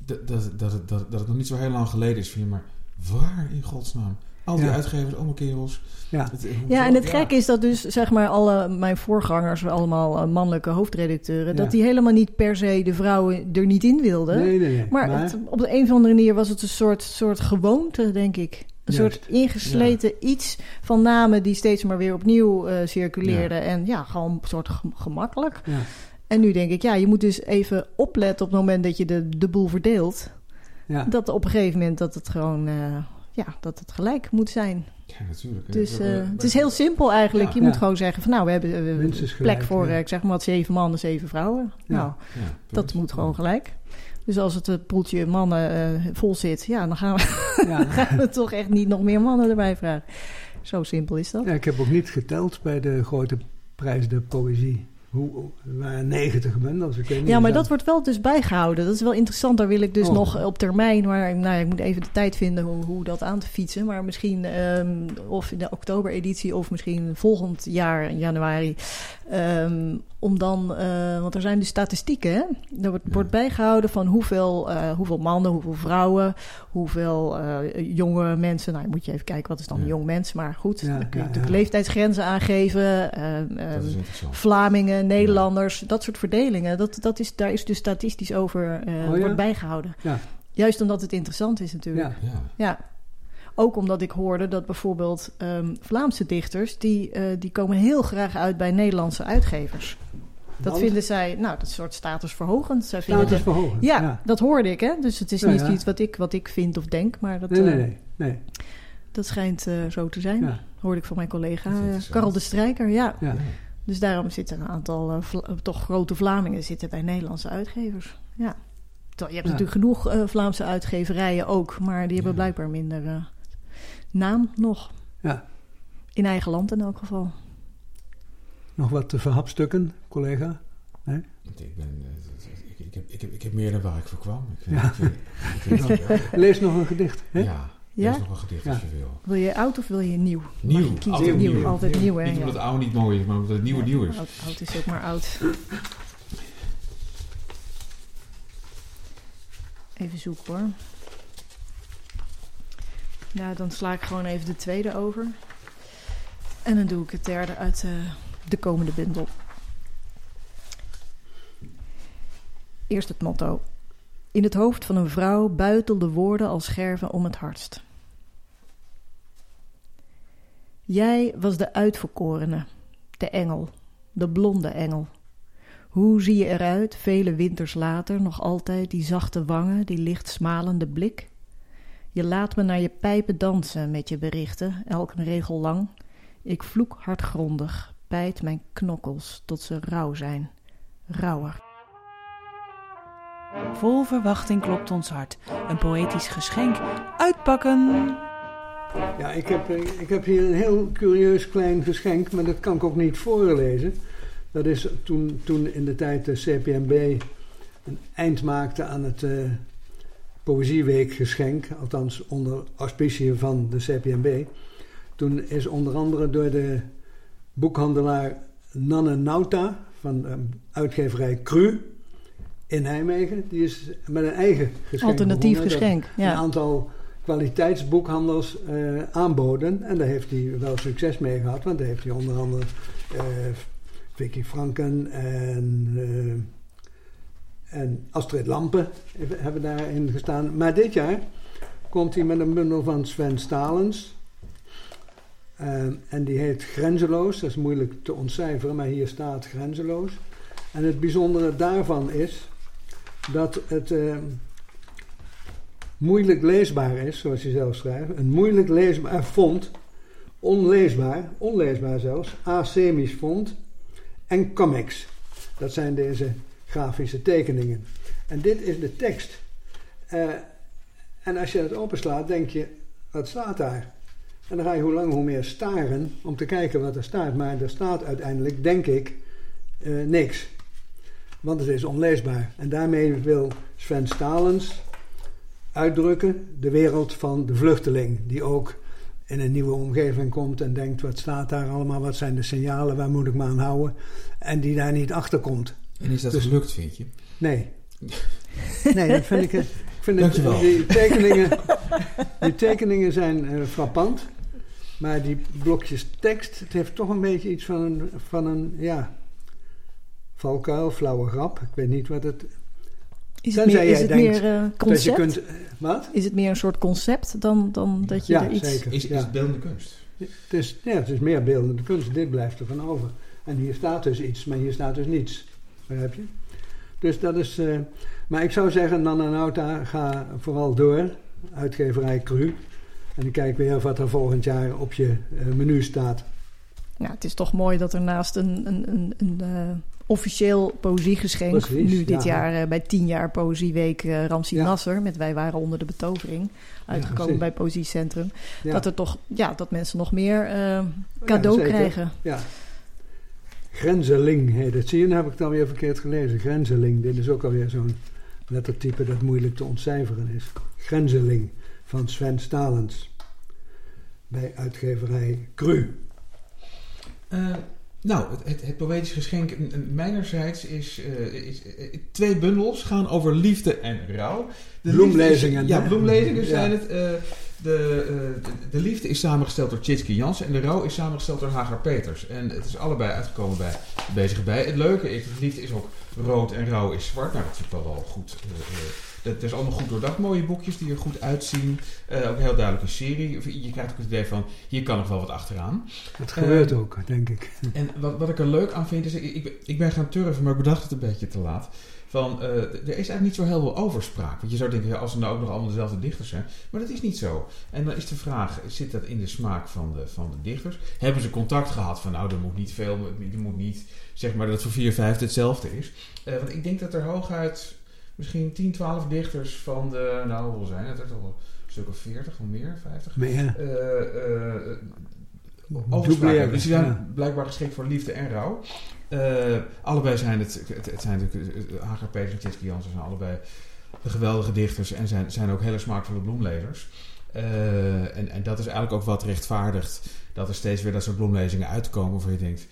dat, dat, dat, het- dat, dat het nog niet zo heel lang geleden is van je, maar waar in godsnaam? Al die Ja. uitgevers, allemaal kerels. Ja. Het- hoezo- Ja, en het ja. gekke is dat dus, zeg maar, alle mijn voorgangers, allemaal eh, mannelijke hoofdredacteuren, Ja. dat die helemaal niet per se de vrouwen er niet in wilden. Nee, nee, nee. Maar, het- op de een of andere manier was het een soort, soort gewoonte, denk ik. Een Juist. soort ingesleten iets van namen die steeds maar weer opnieuw eh, circuleerden. Ja. En ja, gewoon een soort gem- gemakkelijk. ja. En nu denk ik, ja, je moet dus even opletten op het moment dat je de, de boel verdeelt. Ja. Dat op een gegeven moment dat het gewoon, eh, ja, dat het gelijk moet zijn. Ja, natuurlijk. Dus eh, we- het is heel simpel eigenlijk. Ja. je Ja. moet gewoon zeggen van nou, we hebben eh, Minstens plek gelijk, voor, eh, ik zeg maar wat, zeven mannen, zeven vrouwen. Nou, dat moet gewoon gelijk. Dus als het eh, poeltje mannen eh, vol zit, ja, dan gaan we, Ja. gaan we toch echt niet nog meer mannen erbij vragen. Zo simpel is dat. ja, ik heb ook niet geteld bij de grote prijs de poëzie. Hoe, hoe- er waren 90 bundels. Ik weet niet Ja, maar dat wordt wel dus bijgehouden. Dat is wel interessant. Daar wil ik dus Oh. nog op termijn, maar nou ja, ik moet even de tijd vinden hoe, hoe dat aan te fietsen. Maar misschien ehm, of in de oktobereditie of misschien volgend jaar in januari. Ehm, om dan, eh, want er zijn dus statistieken. Hè? Er wordt, Ja. wordt bijgehouden van hoeveel, eh, hoeveel mannen, hoeveel vrouwen, hoeveel eh, jonge mensen. Nou, moet je even kijken wat is dan Ja. een jong mens. Maar goed, Ja, dan kun je ja, natuurlijk ja. leeftijdsgrenzen aangeven. ehm, Nederlanders, dat soort verdelingen. Dat, dat is, daar is dus statistisch over eh, Oh ja? wordt bijgehouden. Ja. Juist omdat het interessant is natuurlijk. Ja, Ja. Ja. Ook omdat ik hoorde dat bijvoorbeeld ehm, Vlaamse dichters... Die, eh, die komen heel graag uit bij Nederlandse uitgevers. Dat Want? vinden zij, nou, dat is een soort statusverhogend. Zij vinden status de- verhogen. ja, ja. dat hoorde ik, hè. Dus het is Ja, niet ja. iets wat ik, wat ik vind of denk, maar dat, Nee, nee, eh, nee. nee. dat schijnt eh, zo te zijn. Ja. Hoorde ik van mijn collega. Karel de Strijker, ja. Dus daarom zitten een aantal eh, Vla- toch grote Vlamingen zitten bij Nederlandse uitgevers. Ja. Je hebt Ja. natuurlijk genoeg eh, Vlaamse uitgeverijen ook, maar die hebben Ja. blijkbaar minder eh, naam nog. Ja. In eigen land in elk geval. Nog wat te verhapstukken, collega? Ik, ben, eh, ik, ik, heb, ik, heb, ik heb meer dan waar ik voor kwam. Ik, Ja. ik, ik, ik- ik- Lees nog een gedicht. Hè? ja, Ja? lees nog een gedicht Ja. als je wil. Wil je oud of wil je nieuw? Nieuw, je altijd nieuw, nieuw. altijd nieuw, hè? Niet omdat het oude niet mooi is, maar omdat het nieuwe nieuw is. Oud, oud is ook maar oud. Even zoeken hoor. Nou, dan sla ik gewoon even de tweede over. En dan doe ik het derde uit eh, de komende bundel. Eerst het motto. In het hoofd van een vrouw buitelden woorden als scherven om het hardst. Jij was de uitverkorene, de engel, de blonde engel. Hoe zie je eruit, vele winters later, nog altijd die zachte wangen, die licht smalende blik? Je laat me naar je pijpen dansen met je berichten, elk een regel lang. Ik vloek hardgrondig, bijt mijn knokkels tot ze rauw zijn, rauwer. Vol verwachting klopt ons hart. Een poëtisch geschenk. Uitpakken! Ja, ik heb, eh, ik heb hier een heel curieus klein geschenk, maar dat kan ik ook niet voorlezen. Dat is toen, toen in de tijd de CPMB een eind maakte aan het uh, Poëzieweekgeschenk, althans onder auspiciën van de CPMB. Toen is onder andere door de boekhandelaar Nanne Nauta van de uitgeverij Cru in Nijmegen, die is met een eigen geschenk Alternatief geschenk, ja. Een aantal kwaliteitsboekhandels uh, aanboden. En daar heeft hij wel succes mee gehad, want daar heeft hij onder andere uh, Vicky Franken en, uh, en Astrid Lampen hebben daarin gestaan. Maar dit jaar komt hij met een bundel van Sven Stalens. en die heet Grenzeloos. Dat is moeilijk te ontcijferen, maar hier staat Grenzeloos. En het bijzondere daarvan is dat het moeilijk leesbaar is, zoals hij zelf schrijft. Een moeilijk leesbaar font, onleesbaar, onleesbaar zelfs, asemisch font en comics. Dat zijn deze grafische tekeningen. En dit is de tekst. Uh, en als je het openslaat, denk je, wat staat daar? En dan ga je hoe langer hoe meer staren om te kijken wat er staat. Maar er staat uiteindelijk, denk ik, uh, niks. Want het is onleesbaar. En daarmee wil Sven Stalens uitdrukken. De wereld van de vluchteling, die ook in een nieuwe omgeving komt en denkt: wat staat daar allemaal? Wat zijn de signalen? Waar moet ik me aan houden? En die daar niet achter komt. En is dat dus, gelukt, vind je? Nee. nee, dat vind ik. Ik vind het, die, tekeningen, die tekeningen zijn uh, frappant. Maar die blokjes tekst, het heeft toch een beetje iets van een, van een ja, valkuil, flauwe grap. Ik weet niet wat het is het meer, is het meer uh, concept? Kunt, uh, wat? Is het meer een soort concept dan, dan dat je ja, er iets... Zeker. Is, is het beeldende kunst? Het is, ja, het is meer beeldende kunst. Dit blijft er van over. En hier staat dus iets, maar hier staat dus niets. Begrijp je? Dus dat is... Uh, maar ik zou zeggen, Nana Nauta, ga vooral door. Uitgeverij Cru. En ik kijk weer wat er volgend jaar op je menu staat. Ja, het is toch mooi dat er naast een, een, een, een officieel poëziegeschenk. Precies, nu dit ja. jaar uh, bij 10 jaar Poëzieweek uh, Ramsi Ja. Nasser. Met Wij waren onder de betovering. Uitgekomen bij Poëziecentrum. Ja. Dat er toch, ja, dat mensen nog meer eh, cadeau krijgen. Ja. Grenzeling heet het. Zie je, dan heb ik het alweer verkeerd gelezen. Grenzeling. Dit is ook alweer zo'n lettertype dat moeilijk te ontcijferen is. Grenzeling van Sven Stalens. Bij uitgeverij Cru. Uh, nou, het, het, het poëtisch geschenk mijnerzijds is, uh, is uh, twee bundels gaan over liefde en rouw. De bloemlezingen. Is, ja, bloemlezingen ja. zijn het. Uh, de, de, de, liefde is samengesteld door Tjitske Jansen en de rouw is samengesteld door Hagar Peters. En het is allebei uitgekomen bij Bezig Bij. Het leuke is, de liefde is ook rood en rouw is zwart. Nou, dat vind ik wel wel goed. Het is allemaal goed doordacht. Mooie boekjes die er goed uitzien. Uh, ook een heel duidelijke serie. Je krijgt ook het idee van, hier kan nog wel wat achteraan. Het gebeurt uh, ook, denk ik. En wat, wat ik er leuk aan vind, is... Ik, ik, ik ben gaan turven, maar ik bedacht het een beetje te laat. Van, uh, er is eigenlijk niet zo heel veel overspraak. Want je zou denken, ja, als er nou ook nog allemaal dezelfde dichters zijn. Maar dat is niet zo. En dan is de vraag, zit dat in de smaak van de, van de dichters? Hebben ze contact gehad van, nou, er moet niet veel... Er moet niet, zeg maar, dat het voor vier vijfde hetzelfde is. want ik denk dat er hooguit misschien 10, 12 dichters van de, nou hoeveel zijn het? Er toch een stuk of 40 of meer, 50. Meer. Uh, uh, dus die zijn ja. blijkbaar geschikt voor liefde en rouw. Uh, allebei zijn het, het, het zijn natuurlijk, Peters en Tjitske Jansen zijn allebei de geweldige dichters en zijn, zijn ook hele smaakvolle bloemlezers. Uh, en, en dat is eigenlijk ook wat rechtvaardigt dat er steeds weer dat soort bloemlezingen uitkomen waarvan je denkt,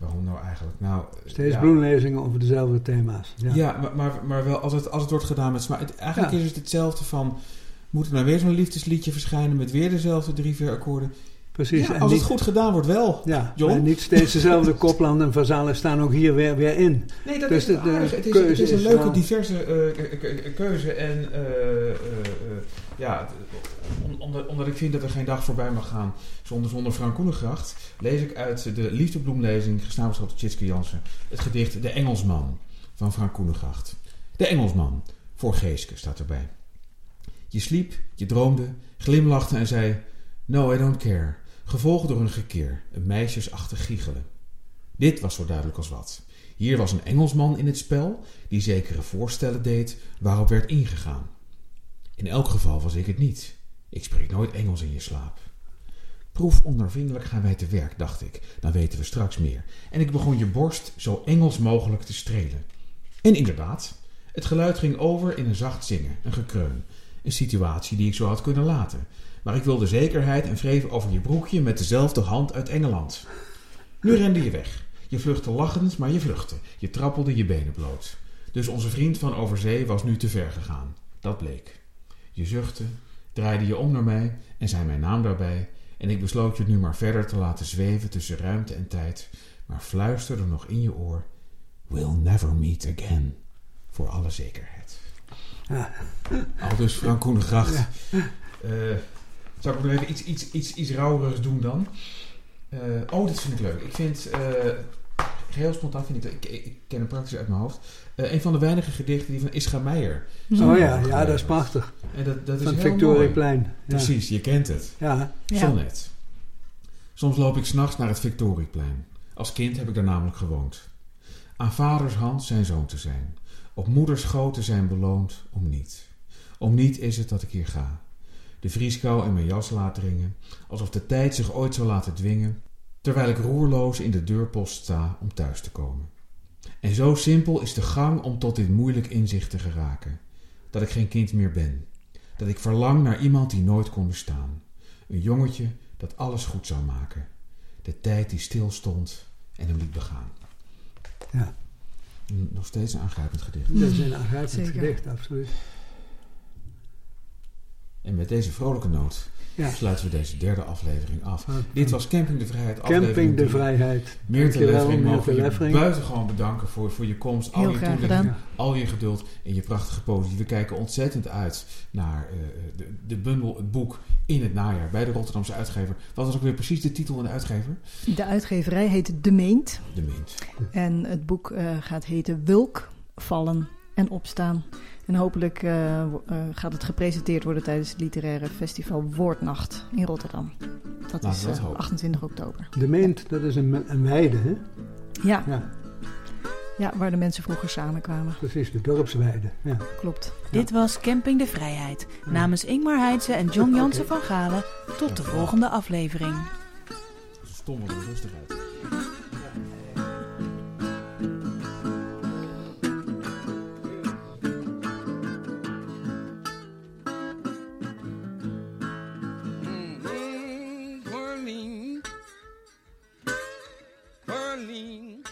Waarom nou eigenlijk? Nou, Steeds ja, bloemlezingen over dezelfde thema's. Ja. Ja, maar, maar, maar wel als het, als het wordt gedaan met smaak. Eigenlijk Ja. is het hetzelfde van... Moet er nou weer zo'n liefdesliedje verschijnen met weer dezelfde drie, vier akkoorden? Precies. Ja, en als niet, het goed gedaan wordt, wel. ja, maar niet steeds dezelfde Copland en Vazalen staan ook hier weer, weer in. Nee, dat Dus is de- het de aardige. Het is, het is een leuke, wel- diverse eh, ke- ke- keuze. En eh, eh, eh, ja, om- omdat, omdat ik vind dat er geen dag voorbij mag gaan zonder, zonder Frank Koenengracht... lees ik uit de liefdebloemlezing, gesnaapschap door Tjitske Jansen... het gedicht De Engelsman van Frank Koenengracht. De Engelsman, voor Geeske staat erbij. Je sliep, je droomde, glimlachte en zei... No, I don't care. Gevolgd door een gekeer, een meisjesachtig giechelen. Dit was zo duidelijk als wat. Hier was een Engelsman in het spel die zekere voorstellen deed waarop werd ingegaan. In elk geval was ik het niet. Ik spreek nooit Engels in je slaap. Proef ondoorvindelijk gaan wij te werk, dacht ik. Dan weten we straks meer. En ik begon je borst zo Engels mogelijk te strelen. En inderdaad, het geluid ging over in een zacht zingen, een gekreun. Een situatie die ik zo had kunnen laten. Maar ik wilde zekerheid en wreef over je broekje met dezelfde hand uit Engeland. Nu rende je weg. Je vluchtte lachend, maar je vluchtte. Je trappelde je benen bloot. Dus onze vriend van overzee was nu te ver gegaan. Dat bleek. Je zuchtte, draaide je om naar mij en zei mijn naam daarbij. En ik besloot je nu maar verder te laten zweven tussen ruimte en tijd. Maar fluisterde nog in je oor: We'll never meet again. Voor alle zekerheid. Ja. Al dus Frank Koenengracht. Ja. Zal ik ook nog even iets, iets, iets, iets rauwerigs doen dan? Eh, oh, dit vind ik leuk. Ik vind, eh, geheel spontaan vind ik, ik, ik ken hem praktisch uit mijn hoofd, eh, een van de weinige gedichten die van Ischa Meijer. Oh ja, ja, dat is prachtig. En dat, dat is Van heel het mooi. Victoriaplein. Ja. Precies, je kent het. Ja, Ja. Sonnet. Soms loop ik s'nachts naar het Victorieplein. Als kind heb ik daar namelijk gewoond. Aan vaders hand zijn zoon te zijn. Op moeders schoot te zijn beloond om niet. Om niet is het dat ik hier ga. De vrieskou in mijn jas laat dringen. Alsof de tijd zich ooit zou laten dwingen. Terwijl ik roerloos in de deurpost sta om thuis te komen. En zo simpel is de gang om tot dit moeilijk inzicht te geraken. Dat ik geen kind meer ben. Dat ik verlang naar iemand die nooit kon bestaan. Een jongetje dat alles goed zou maken. De tijd die stilstond en hem liet begaan. Ja. Nog steeds een aangrijpend gedicht. dat is een aangrijpend Zeker. gedicht, absoluut. En met deze vrolijke noot Ja. sluiten we deze derde aflevering af. Van- Dit was Camping de Vrijheid. aflevering Camping de. Vrijheid. Meerte Leffering mogen je buitengewoon bedanken voor, voor je komst. al Heel je graag toelichting, gedaan. al je geduld en je prachtige poëzie. We kijken ontzettend uit naar eh, de, de bundel, het boek in het najaar bij de Rotterdamse uitgever. Wat was ook weer precies de titel van de uitgever? De uitgeverij heet De Meent. De Meent. En het boek eh, gaat heten Wulk, Vallen en Opstaan. En hopelijk eh, eh, gaat het gepresenteerd worden tijdens het literaire festival Woordnacht in Rotterdam. Dat Laten is we dat eh, hopen. 28 oktober. De Meent, dat is een, een weide, hè? Ja, Ja, ja, waar de mensen vroeger samenkwamen. precies, de dorpsweide. Ja. Klopt. Dit was Camping de Vrijheid. Namens Ingmar Heidse en John Jansen van Galen. Tot de volgende aflevering. Stom er rustig uit. darling.